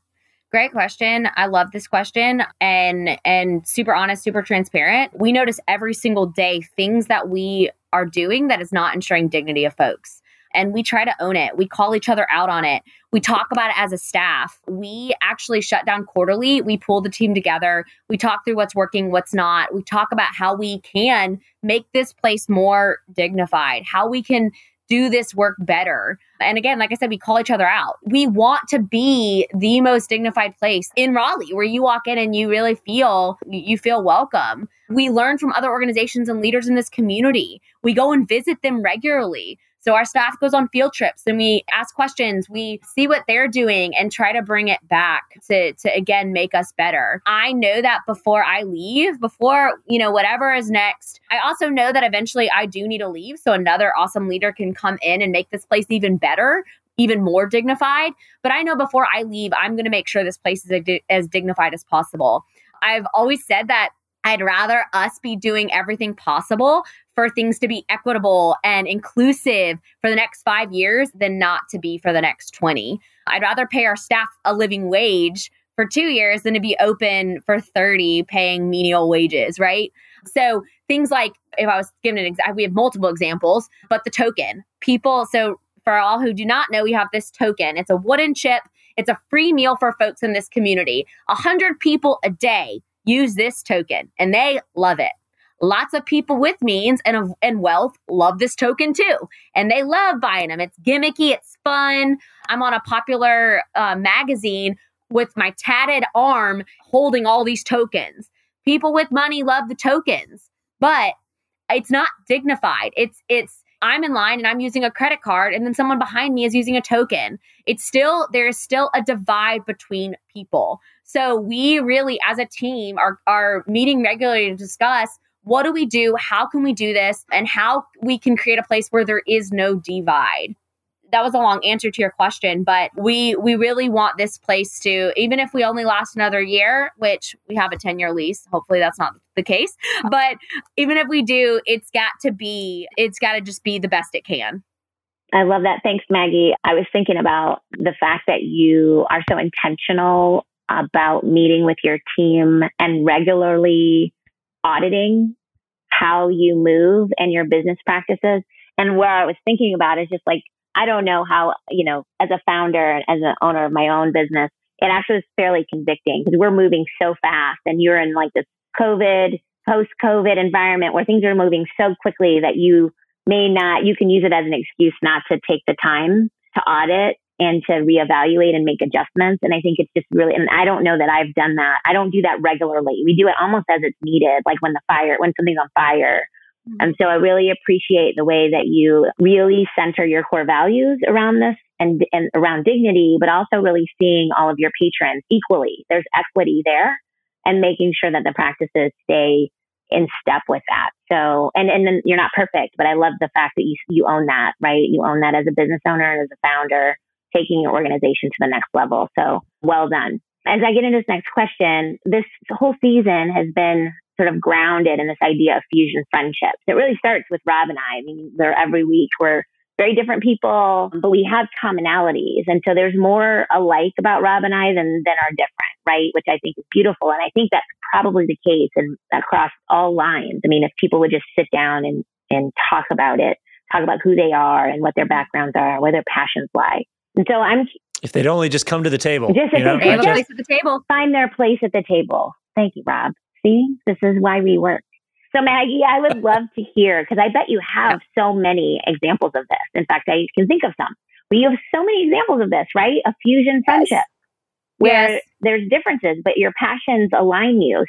D: Great question. I love this question and and super honest, super transparent. We notice every single day things that we are doing that is not ensuring dignity of folks. And we try to own it. We call each other out on it. We talk about it as a staff. We actually shut down quarterly. We pull the team together. We talk through what's working, what's not. We talk about how we can make this place more dignified, how we can do this work better. And again, like I said, we call each other out. We want to be the most dignified place in Raleigh where you walk in and you really feel you feel welcome. We learn from other organizations and leaders in this community. We go and visit them regularly. So our staff goes on field trips and we ask questions. We see what they're doing and try to bring it back to to again make us better. I know that before I leave, before, you know, whatever is next, I also know that eventually I do need to leave so another awesome leader can come in and make this place even better, even more dignified. But I know before I leave, I'm going to make sure this place is as dignified as possible. I've always said that I'd rather us be doing everything possible for things to be equitable and inclusive for the next five years than not to be for the next 20. I'd rather pay our staff a living wage for two years than to be open for 30 paying menial wages, right? So things like if I was given an example, we have multiple examples, but the token, people, so for all who do not know, we have this token. It's a wooden chip. It's a free meal for folks in this community. A hundred people a day use this token and they love it. Lots of people with means and, and wealth love this token too. And they love buying them. It's gimmicky, it's fun. I'm on a popular uh, magazine with my tatted arm holding all these tokens. People with money love the tokens, but it's not dignified. It's, it's, I'm in line and I'm using a credit card, and then someone behind me is using a token. It's still, there is still a divide between people. So we really, as a team, are, are meeting regularly to discuss what do we do? How can we do this? And how we can create a place where there is no divide that was a long answer to your question, but we we really want this place to even if we only last another year, which we have a 10-year lease, hopefully that's not the case, but even if we do, it's got to be it's got to just be the best it can.
C: I love that. Thanks, Maggie. I was thinking about the fact that you are so intentional about meeting with your team and regularly auditing how you move and your business practices. And where I was thinking about is just like I don't know how, you know, as a founder and as an owner of my own business, it actually is fairly convicting because we're moving so fast and you're in like this COVID, post COVID environment where things are moving so quickly that you may not, you can use it as an excuse not to take the time to audit and to reevaluate and make adjustments. And I think it's just really, and I don't know that I've done that. I don't do that regularly. We do it almost as it's needed, like when the fire, when something's on fire Mm-hmm. And so I really appreciate the way that you really center your core values around this and, and around dignity, but also really seeing all of your patrons equally. There's equity there and making sure that the practices stay in step with that. So, and, and then you're not perfect, but I love the fact that you, you own that, right? You own that as a business owner and as a founder, taking your organization to the next level. So well done. As I get into this next question, this whole season has been sort of grounded in this idea of fusion friendships. It really starts with Rob and I. I mean, they're every week. We're very different people, but we have commonalities. And so there's more alike about Rob and I than, than are different, right? Which I think is beautiful. And I think that's probably the case and across all lines. I mean, if people would just sit down and, and talk about it, talk about who they are and what their backgrounds are, where their passions lie. And so I'm
B: if they'd only just come to the table,
C: just you know,
D: they, place at the table,
C: find their place at the table. Thank you, Rob. See, this is why we work. So, Maggie, I would love to hear because I bet you have so many examples of this. In fact, I can think of some. But you have so many examples of this, right? A fusion friendship yes. where yes. there's differences, but your passions align you.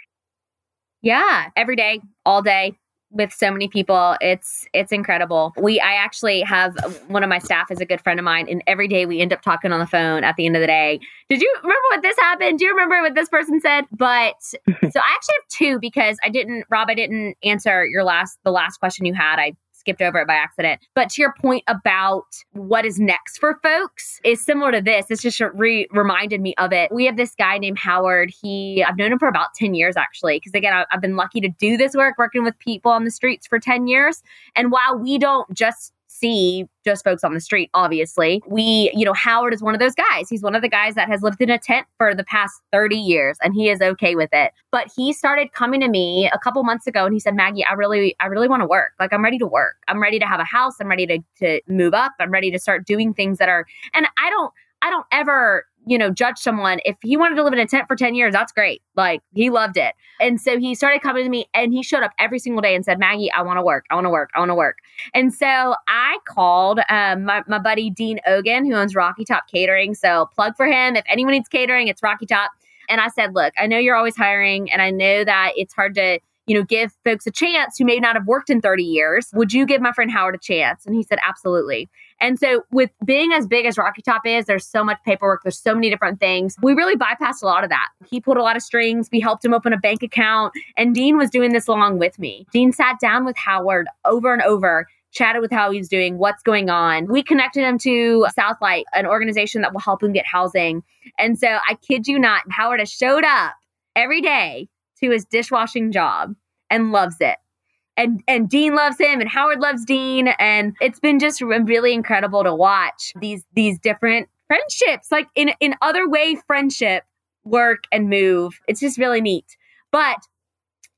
D: Yeah, every day, all day, with so many people it's it's incredible. We i actually have one of my staff is a good friend of mine and every day we end up talking on the phone at the end of the day. Did you remember what this happened? Do you remember what this person said? But so i actually have two because i didn't rob i didn't answer your last the last question you had. I skipped over it by accident. But to your point about what is next for folks is similar to this. It's just re- reminded me of it. We have this guy named Howard. He, I've known him for about 10 years actually, because again, I've been lucky to do this work, working with people on the streets for 10 years. And while we don't just see just folks on the street, obviously. We, you know, Howard is one of those guys. He's one of the guys that has lived in a tent for the past 30 years and he is okay with it. But he started coming to me a couple months ago and he said, Maggie, I really, I really want to work. Like I'm ready to work. I'm ready to have a house. I'm ready to, to move up. I'm ready to start doing things that are, and I don't, I don't ever you know, judge someone. If he wanted to live in a tent for 10 years, that's great. Like he loved it. And so he started coming to me and he showed up every single day and said, Maggie, I want to work. I want to work. I want to work. And so I called um, my, my buddy Dean Ogan, who owns Rocky Top Catering. So plug for him. If anyone needs catering, it's Rocky Top. And I said, look, I know you're always hiring and I know that it's hard to you know, give folks a chance who may not have worked in 30 years. Would you give my friend Howard a chance? And he said, absolutely. And so, with being as big as Rocky Top is, there's so much paperwork, there's so many different things. We really bypassed a lot of that. He pulled a lot of strings. We helped him open a bank account, and Dean was doing this along with me. Dean sat down with Howard over and over chatted with how he's doing, what's going on. We connected him to Southlight, an organization that will help him get housing. And so I kid you not, Howard has showed up every day to his dishwashing job and loves it. And and Dean loves him and Howard loves Dean and it's been just really incredible to watch these these different friendships like in in other way friendship work and move. It's just really neat. But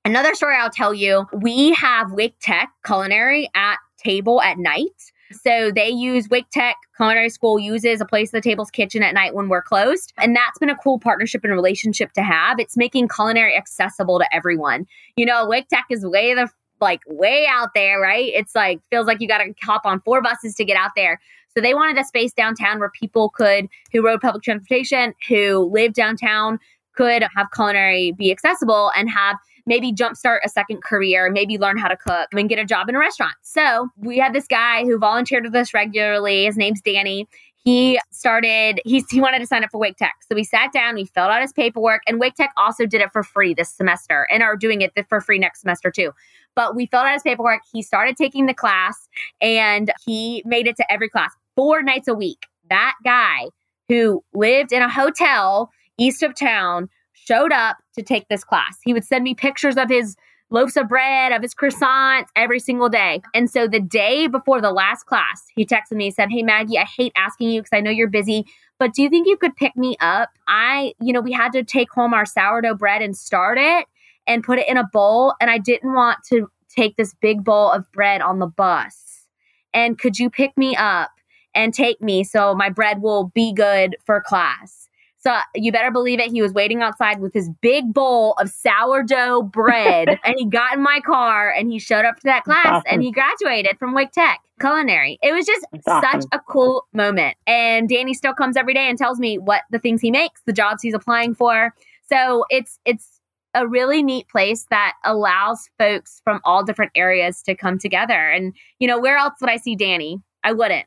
D: another story I'll tell you, we have Wake Tech culinary at table at night so they use Wake Tech Culinary School uses a place at the table's kitchen at night when we're closed. And that's been a cool partnership and relationship to have. It's making culinary accessible to everyone. You know, Wake Tech is way the like way out there, right? It's like feels like you got to hop on four buses to get out there. So they wanted a space downtown where people could who rode public transportation, who live downtown, could have culinary be accessible and have maybe jumpstart a second career, maybe learn how to cook and get a job in a restaurant. So we had this guy who volunteered with us regularly. His name's Danny. He started he's he wanted to sign up for wake tech. So we sat down we filled out his paperwork and wake tech also did it for free this semester and are doing it for free next semester too. But we filled out his paperwork he started taking the class and he made it to every class four nights a week. That guy who lived in a hotel east of town showed up to take this class. He would send me pictures of his loaves of bread, of his croissants every single day. And so the day before the last class, he texted me and said, Hey, Maggie, I hate asking you because I know you're busy, but do you think you could pick me up? I, you know, we had to take home our sourdough bread and start it and put it in a bowl. And I didn't want to take this big bowl of bread on the bus. And could you pick me up and take me so my bread will be good for class? So you better believe it. He was waiting outside with his big bowl of sourdough bread. and he got in my car and he showed up to that class awesome. and he graduated from Wake Tech culinary. It was just awesome. such a cool moment. And Danny still comes every day and tells me what the things he makes, the jobs he's applying for. So it's it's a really neat place that allows folks from all different areas to come together. And you know, where else would I see Danny? I wouldn't.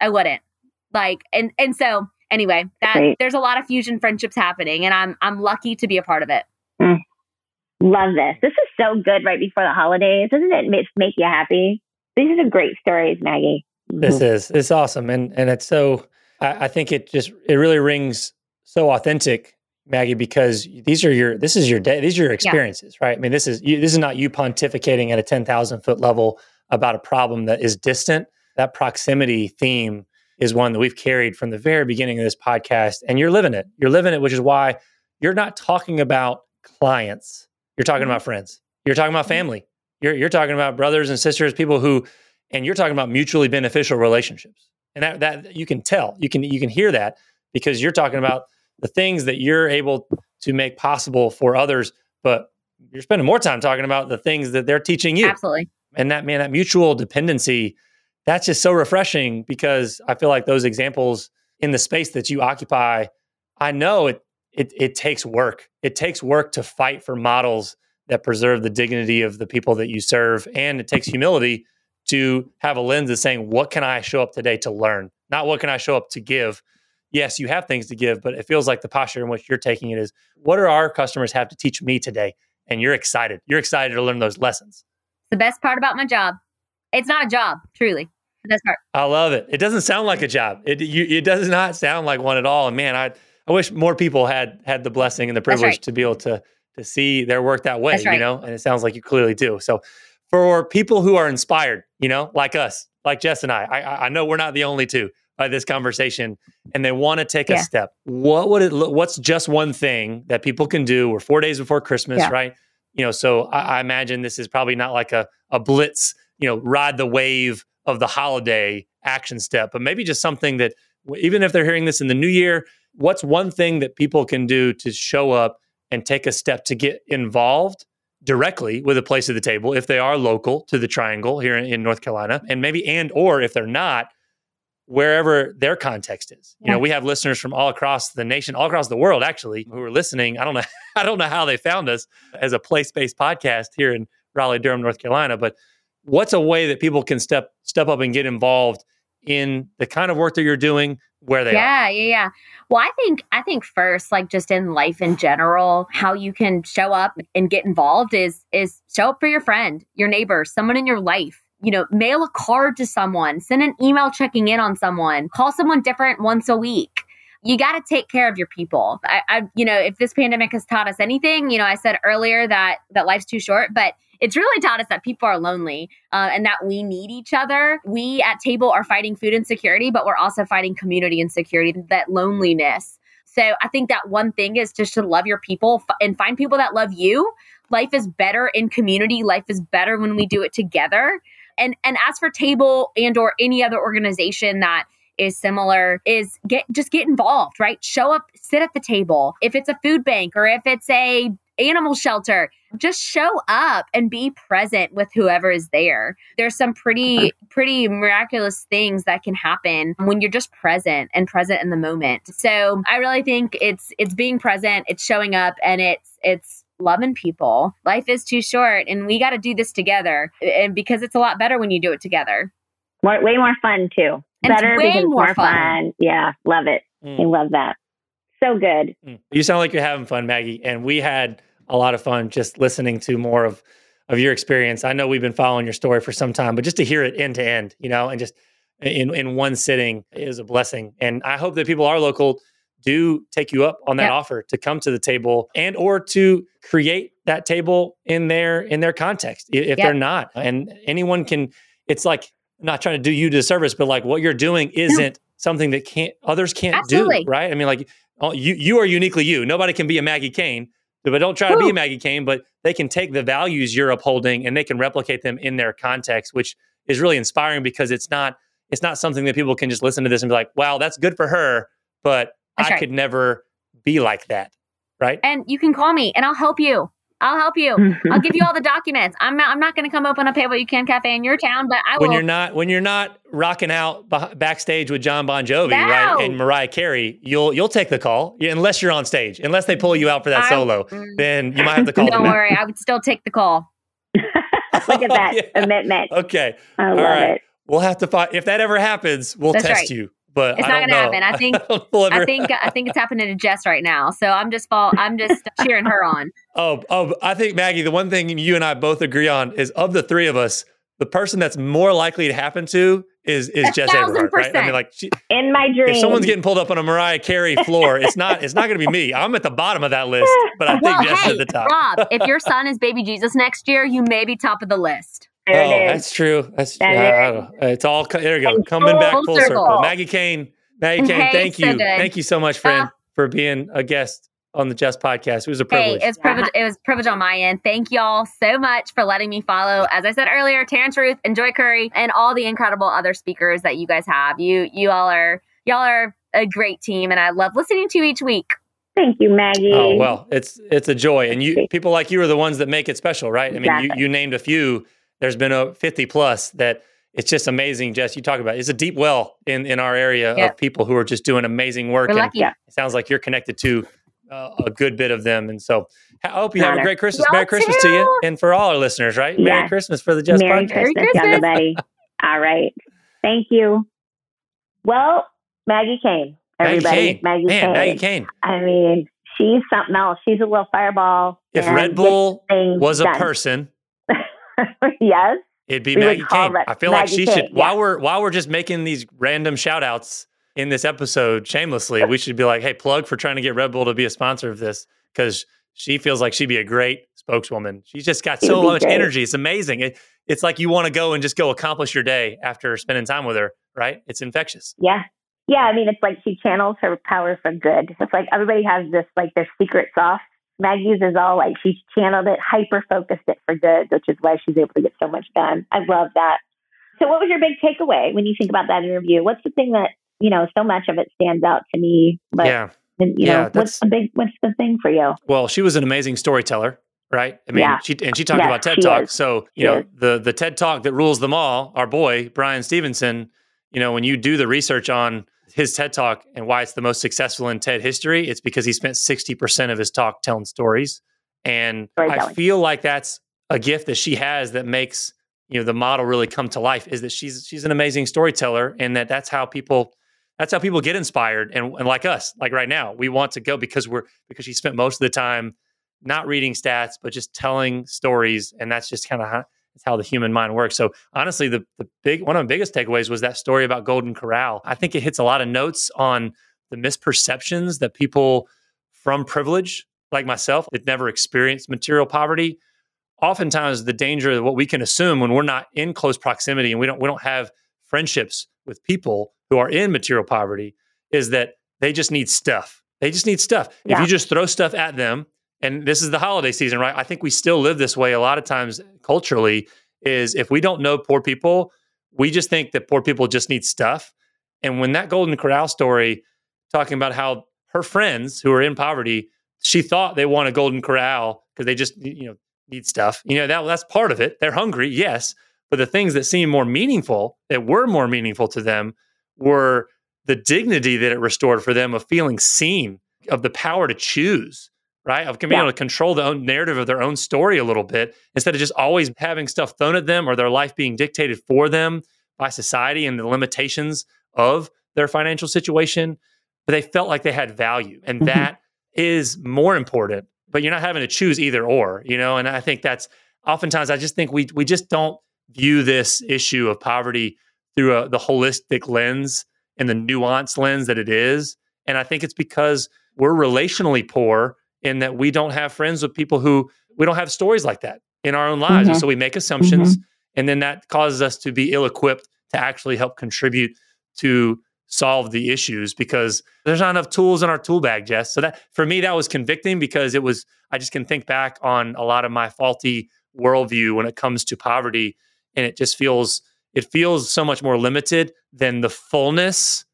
D: I wouldn't. Like and and so anyway, that Great. there's a lot of fusion friendships happening, and I'm I'm lucky to be a part of it. Mm.
C: Love this. This is so good right before the holidays. Doesn't it make, make you happy? These are great stories, Maggie.
B: This is it's awesome, and and it's so. I, I think it just it really rings so authentic, Maggie, because these are your this is your day. These are your experiences, yeah. right? I mean, this is you, this is not you pontificating at a ten thousand foot level about a problem that is distant. That proximity theme is one that we've carried from the very beginning of this podcast. And you're living it. You're living it, which is why you're not talking about clients. You're talking mm-hmm. about friends. You're talking about mm-hmm. family. You're, you're talking about brothers and sisters, people who, and you're talking about mutually beneficial relationships. And that, that you can tell, you can, you can hear that because you're talking about the things that you're able to make possible for others, but you're spending more time talking about the things that they're teaching you.
D: Absolutely.
B: And that, man, that mutual dependency that's just so refreshing because I feel like those examples in the space that you occupy, I know it it it takes work. It takes work to fight for models that preserve the dignity of the people that you serve and it takes humility to have a lens of saying what can I show up today to learn, not what can I show up to give. Yes, you have things to give, but it feels like the posture in which you're taking it is what do our customers have to teach me today? And you're excited. You're excited to learn those lessons.
D: It's The best part about my job. It's not a job, truly
B: I love it. It doesn't sound like a job. It you, it does not sound like one at all. And man, I I wish more people had had the blessing and the privilege right. to be able to to see their work that way. Right. You know, and it sounds like you clearly do. So for people who are inspired, you know, like us, like Jes and I, I, I know we're not the only two by this conversation, and they want to take yeah. a step. What would it? Look, what's just one thing that people can do? We're four days before Christmas, yeah. right? You know, so I, I imagine this is probably not like a a blitz. You know, ride the wave of the holiday action step, but maybe just something that even if they're hearing this in the new year, what's one thing that people can do to show up and take a step to get involved directly with a place at the table if they are local to the triangle here in, North Carolina and maybe and or if they're not wherever their context is. You know, we have listeners from all across the nation, all across the world actually, who are listening. I don't know I don't know how they found us as a place-based podcast here in Raleigh, Durham, North Carolina, but what's a way that people can step step up and get involved in the kind of work that you're doing where they
D: yeah,
B: are.
D: Yeah, yeah, Well, I think I think first, like just in life in general, how you can show up and get involved is is show up for your friend, your neighbor, someone in your life. You know, mail a card to someone, send an email checking in on someone, call someone different once a week. You got to take care of your people. I, I, you know, if this pandemic has taught us anything, you know, I said earlier that that life's too short, but it's really taught us that people are lonely uh, and that we need each other. We at Table are fighting food insecurity, but we're also fighting community insecurity, that loneliness. So I think that one thing is just to love your people f- and find people that love you. Life is better in community. Life is better when we do it together. And and as for Table and or any other organization that is similar is get just get involved, right? Show up, sit at the table. If it's a food bank or if it's a animal shelter. Just show up and be present with whoever is there. There's some pretty, pretty miraculous things that can happen when you're just present and present in the moment. So I really think it's it's being present, it's showing up, and it's it's loving people. Life is too short, and we got to do this together. And because it's a lot better when you do it together.
C: More, way more fun too. and better it's way more, more fun. fun. Yeah, love it. Mm. I love that. So good.
B: Mm. You sound like you're having fun, Maggie. And we had a lot of fun just listening to more of of your experience. I know we've been following your story for some time, but just to hear it end to end, you know, and just in in one sitting is a blessing. And I hope that people are local do take you up on that yeah. offer to come to the table and or to create that table in their in their context if yeah. they're not and anyone can it's like not trying to do you disservice but like what you're doing isn't no. something that can't others can't Absolutely. do right i mean like oh, you you are uniquely you nobody can be a maggie kane but don't try to be a maggie kane but they can take the values you're upholding and they can replicate them in their context which is really inspiring because it's not it's not something that people can just listen to this and be like wow that's good for her but that's I right. could never be like that. Right.
D: And you can call me and I'll help you. I'll help you. I'll give you all the documents. I'm not, I'm not going to come open a Pay What You Can cafe in your town, but I
B: will. When you're not when you're not rocking out backstage with John Bon Jovi, no. right, and Mariah Carey, you'll you'll take the call unless you're on stage. Unless they pull you out for that I, solo, then you might have to call.
D: Don't worry, I would still take the call.
C: Look at that yeah. commitment.
B: Okay,
C: I love all right. It.
B: We'll have to find if that ever happens. We'll That's test right. you but
D: it's
B: not
D: going to happen. I think I think I think it's happening to Jes right now. So I'm just fall, I'm just cheering her on.
B: Oh, oh, I think Maggie, the one thing you and I both agree on is of the three of us, the person that's more likely to happen to is is Jes Averhart, right? I mean, like she,
C: in my dream,
B: if someone's getting pulled up on a Mariah Carey floor, it's not it's not going to be me. I'm at the bottom of that list, but I think well, Jes hey, is at the top.
D: Rob, if your son is baby Jesus next year, you may be top of the list.
B: There oh, that's true. That's that uh, it's all there. You go, coming back full circle. circle. Maggie Kane Maggie Kane, hey, thank so you. Good. Thank you so much, friend, uh, for being a guest on the Jess podcast. It was a privilege.
D: Hey, it's privilege. It was privilege on my end. Thank y'all so much for letting me follow. As I said earlier, Terrance Ruth Enjoy Curry and all the incredible other speakers that you guys have. You you all are y'all are a great team, and I love listening to you each week.
C: Thank you, Maggie.
B: Oh well, it's it's a joy, and you people like you are the ones that make it special, right? I mean, you, you named a few. There's been a 50 plus that it's just amazing, Jes. You talk about it. it's a deep well in in our area yeah. of people who are just doing amazing work.
D: We're lucky.
B: It sounds like you're connected to uh, a good bit of them, and so I hope you have a great Christmas. Y'all Merry Christmas to you, and for all our listeners, right? Merry Christmas for the Jess
C: Merry
B: podcast.
C: Christmas, Merry Christmas, everybody. all right, thank you. Well, Maggie Kane, everybody.
B: Maggie Kane. Maggie, Man, Kane. Maggie Kane.
C: I mean, she's something else. She's a little fireball.
B: If Red Bull was a done. person,
C: yes,
B: It'd be Maggie Kane. I feel Maggie like she Kane, should. While we're while we're just making these random shout outs in this episode shamelessly, we should be like, hey, plug for trying to get Red Bull to be a sponsor of this because she feels like she'd be a great spokeswoman. She's just got so much great. energy. It's amazing. It, it's like you want to go and just go accomplish your day after spending time with her, right? It's infectious.
C: Yeah. Yeah. I mean, it's like she channels her power for good. It's like everybody has this, like their secret sauce Maggie's is all like she's channeled it, hyper focused it for good, which is why she's able to get so much done. I love that. So, what was your big takeaway when you think about that interview? What's the thing that you know so much of it stands out to me? But,
B: yeah,
C: you yeah, know, what's the big what's the thing for you?
B: Well, she was an amazing storyteller, right? I mean, yeah. she and she talked about TED Talk. Is. So, you she know, is. the the TED Talk that rules them all, our boy Bryan Stevenson. You know, when you do the research on his TED talk and why it's the most successful in TED history, it's because he spent 60% of his talk telling stories. And I feel like that's a gift that she has that makes, you know, the model really come to life is that she's she's an amazing storyteller and that that's how people that's how people get inspired and, and like us, like right now, we want to go because we're because she spent most of the time not reading stats but just telling stories and that's just kind of how it's how the human mind works. So honestly, the the big one of the biggest takeaways was that story about Golden Corral. I think it hits a lot of notes on the misperceptions that people from privilege, like myself, that never experienced material poverty. Oftentimes, the danger of what we can assume when we're not in close proximity and we don't we don't have friendships with people who are in material poverty is that they just need stuff. They just need stuff. Yeah. If you just throw stuff at them and this is the holiday season, right? I think we still live this way a lot of times culturally. Is if we don't know poor people, we just think that poor people just need stuff. And when that Golden Corral story, talking about how her friends who are in poverty, she thought they want a Golden Corral because they just you know need stuff. You know that that's part of it. They're hungry, yes, but the things that seem more meaningful, that were more meaningful to them, were the dignity that it restored for them of feeling seen, of the power to choose right? Of being yeah. able to control the own narrative of their own story a little bit instead of just always having stuff thrown at them or their life being dictated for them by society and the limitations of their financial situation, but they felt like they had value. And mm-hmm. that is more important. But you're not having to choose either or, you know? And I think that's oftentimes I just think we we just don't view this issue of poverty through a, the holistic lens and the nuanced lens that it is. And I think it's because we're relationally poor in that we don't have friends with people who we don't have stories like that in our own lives. Mm-hmm. so we make assumptions, mm-hmm. and then that causes us to be ill equipped to actually help contribute to solve the issues because there's not enough tools in our tool bag, Jes. So that for me, that was convicting because it was, I just can think back on a lot of my faulty worldview when it comes to poverty. And it just feels, it feels so much more limited than the fullness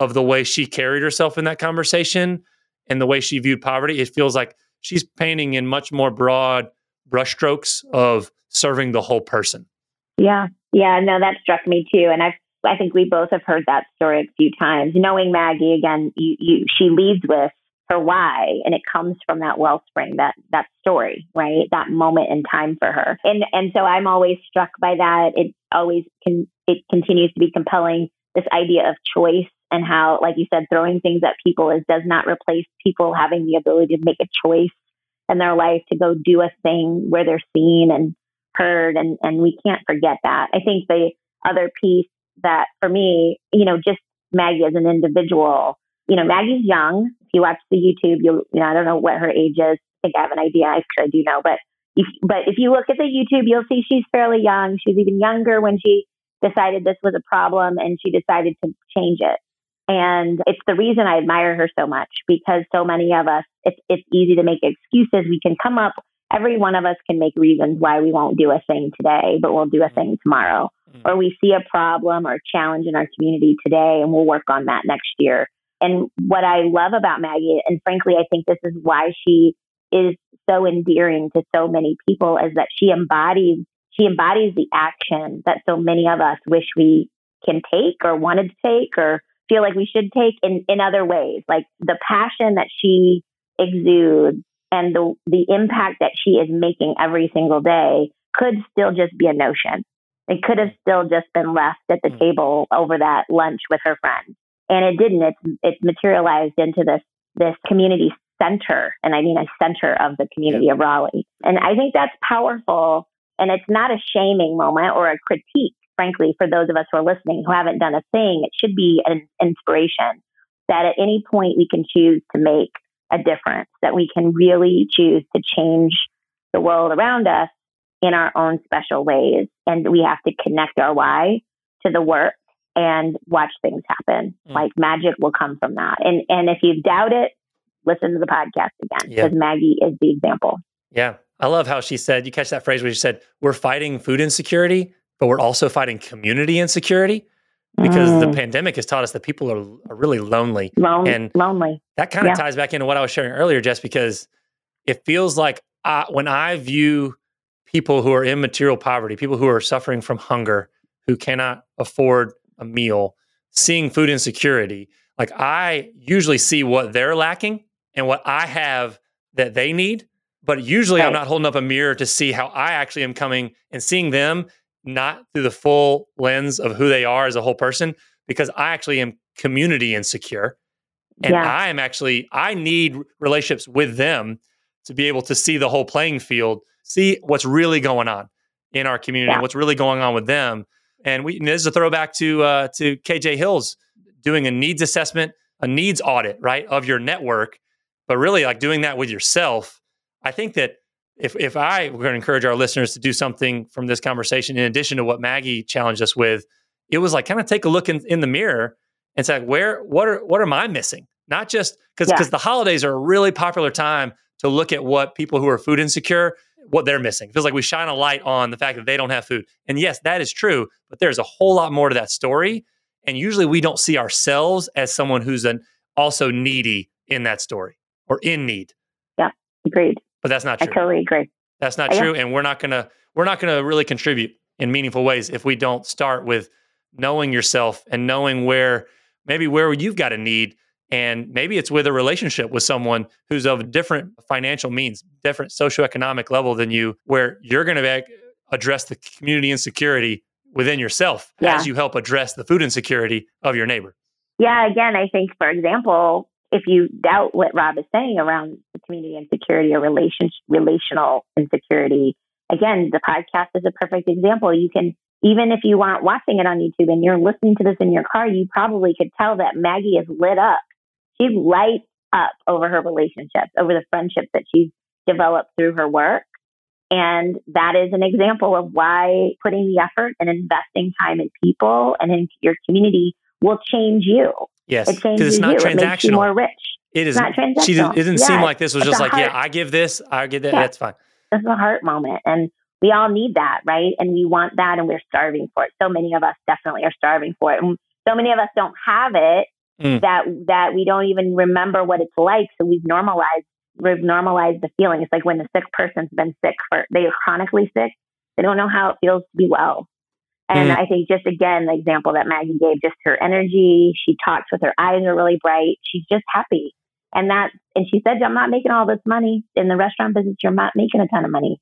B: of the way she carried herself in that conversation and the way she viewed poverty. It feels like she's painting in much more broad brushstrokes of serving the whole person.
C: Yeah. Yeah. No, that struck me too. And I've I think we both have heard that story a few times. Knowing Maggie again, you, you, she leads with her why, and it comes from that wellspring, that that story, right? That moment in time for her, and and so I'm always struck by that. It always can it continues to be compelling. This idea of choice and how, like you said, throwing things at people is does not replace people having the ability to make a choice in their life to go do a thing where they're seen and heard, and and we can't forget that. I think the other piece that for me, you know, just Maggie as an individual, you know, Maggie's young. If you watch the YouTube, you'll, you know, I don't know what her age is. I think I have an idea. I, I do know, but if, but if you look at the YouTube, you'll see she's fairly young. She's even younger when she decided this was a problem and she decided to change it. And it's the reason I admire her so much because so many of us, it's, it's easy to make excuses. We can come up every one of us can make reasons why we won't do a thing today, but we'll do a thing tomorrow. Mm-hmm. Or we see a problem or challenge in our community today and we'll work on that next year. And what I love about Maggie, and frankly, I think this is why she is so endearing to so many people, is that she embodies she embodies the action that so many of us wish we can take or wanted to take or feel like we should take in, in other ways. Like the passion that she exudes and the the impact that she is making every single day could still just be a notion. It could have still just been left at the mm. table over that lunch with her friends, and it didn't. It's it's materialized into this this community center, and I mean a center of the community of Raleigh. And I think that's powerful. And it's not a shaming moment or a critique, frankly, for those of us who are listening who haven't done a thing. It should be an inspiration that at any point we can choose to make a difference, that we can really choose to change the world around us in our own special ways. And we have to connect our why to the work and watch things happen. Mm. Like magic will come from that. And and if you doubt it, listen to the podcast again because yeah. Maggie is the example.
B: Yeah. I love how she said, you catch that phrase where she said, we're fighting food insecurity, but we're also fighting community insecurity because mm. the pandemic has taught us that people are, are really lonely.
C: Lone, and lonely.
B: That kind of yeah. ties back into what I was sharing earlier, just because it feels like I, when I view people who are in material poverty, people who are suffering from hunger, who cannot afford a meal, seeing food insecurity, like I usually see what they're lacking and what I have that they need. But usually right. I'm not holding up a mirror to see how I actually am coming and seeing them not through the full lens of who they are as a whole person because I actually am community insecure. And yeah. I am actually, I need relationships with them to be able to see the whole playing field, see what's really going on in our community, yeah. what's really going on with them. And we, and this is a throwback to uh, to KJ Hills doing a needs assessment, a needs audit, right, of your network, but really like doing that with yourself. I think that if if I were going to encourage our listeners to do something from this conversation, in addition to what Maggie challenged us with, it was like kind of take a look in, in the mirror and say, where what are what am I missing? Not just because because yeah. the holidays are a really popular time to look at what people who are food insecure what they're missing. It feels like we shine a light on the fact that they don't have food. And yes, that is true, but there's a whole lot more to that story. And usually we don't see ourselves as someone who's an also needy in that story or in need.
C: Yeah, agreed. But
B: that's not true.
C: I totally agree.
B: That's not true. And we're not gonna we're not gonna really contribute in meaningful ways if we don't start with knowing yourself and knowing where maybe where you've got a need and maybe it's with a relationship with someone who's of different financial means, different socioeconomic level than you, where you're going to address the community insecurity within yourself
C: Yeah.
B: as you help address the food insecurity of your neighbor.
C: Yeah, again, I think, for example, if you doubt what Rob is saying around community insecurity or relation, relational insecurity, again, the podcast is a perfect example. You can, even if you aren't watching it on YouTube and you're listening to this in your car, you probably could tell that Maggie is lit up. She lights up over her relationships, over the friendships that she's developed through her work. And that is an example of why putting the effort and investing time in people and in your community will change you.
B: Yes,
C: It
B: because
C: changes
B: it's not
C: you. It makes you
B: transactional.
C: more rich.
B: It is.
C: not
B: She didn't,
C: transactional.
B: it didn't seem like this was
C: it's
B: just
C: a
B: like, yeah. I give this, I give that.
C: Yeah.
B: That's fine.
C: This is a heart moment. And we all need that, right? And we want that and we're starving for it. So many of us definitely are starving for it. And so many of us don't have it
B: Mm.
C: that that we don't even remember what it's like. So we've normalized we've normalized the feeling. It's like when the sick person's been sick for they are chronically sick, they don't know how it feels to be well. And
B: Mm.
C: I think just again the example that Maggie gave, just her energy, she talks with her eyes are really bright. She's just happy. And that and she said, I'm not making all this money in the restaurant business, you're not making a ton of money.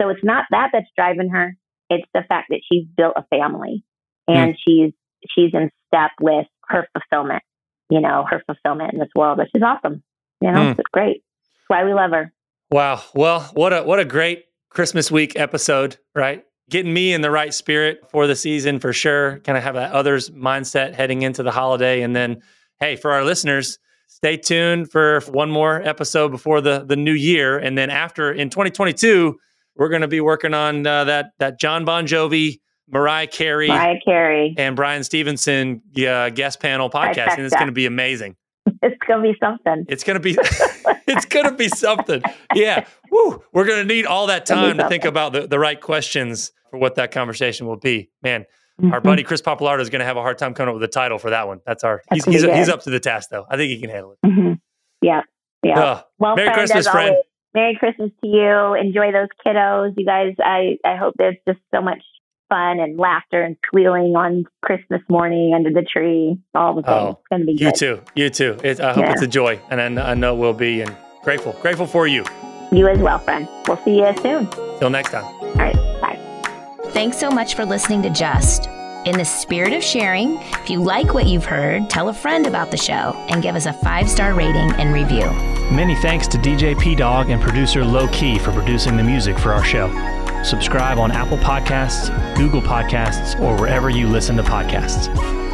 C: So it's not that that's driving her. It's the fact that she's built a family and she's she's in step with her fulfillment, you know, her fulfillment in this world, which is awesome. You know,
B: Mm.
C: it's great. That's why we love her.
B: Wow. Well, what a what a great Christmas week episode, right? Getting me in the right spirit for the season for sure. Kind of have that others mindset heading into the holiday. And then, hey, for our listeners, stay tuned for one more episode before the the new year. And then after in 2022, we're going to be working on uh, that that John Bon Jovi, Mariah Carey,
C: Mariah Carey.
B: and Bryan Stevenson uh, guest panel podcast, and it's going to be amazing.
C: It's gonna be something.
B: It's gonna be it's gonna be something. Yeah. Woo. We're gonna need all that time to think about the, the right questions for what that conversation will be. Man, our
C: Mhm.
B: buddy Chris Pappalardo is gonna have a hard time coming up with a title for that one. That's our he's
C: That's
B: he's,
C: pretty
B: he's up to the task though. I think he can handle it.
C: Mhm. Yeah. Yeah.
B: Ugh.
C: Well,
B: Merry
C: friend,
B: Christmas, friend.
C: always, Merry Christmas to you. Enjoy those kiddos. You guys, I, I hope there's just so much fun and laughter and squealing on Christmas morning under the tree. All the things.
B: Oh,
C: it's going to be
B: You
C: good.
B: too. You too. It, I hope
C: Yeah.
B: it's a joy, and I, I know we'll be. And grateful, grateful for you.
C: You as well, friend. We'll see you soon.
B: Till next time.
C: All right.
A: Thanks so much for listening to Just. In the spirit of sharing, if you like what you've heard, tell a friend about the show and give us a five star rating and review.
E: Many thanks to DJ Pdogg and producer Lo Key for producing the music for our show. Subscribe on Apple Podcasts, Google Podcasts, or wherever you listen to podcasts.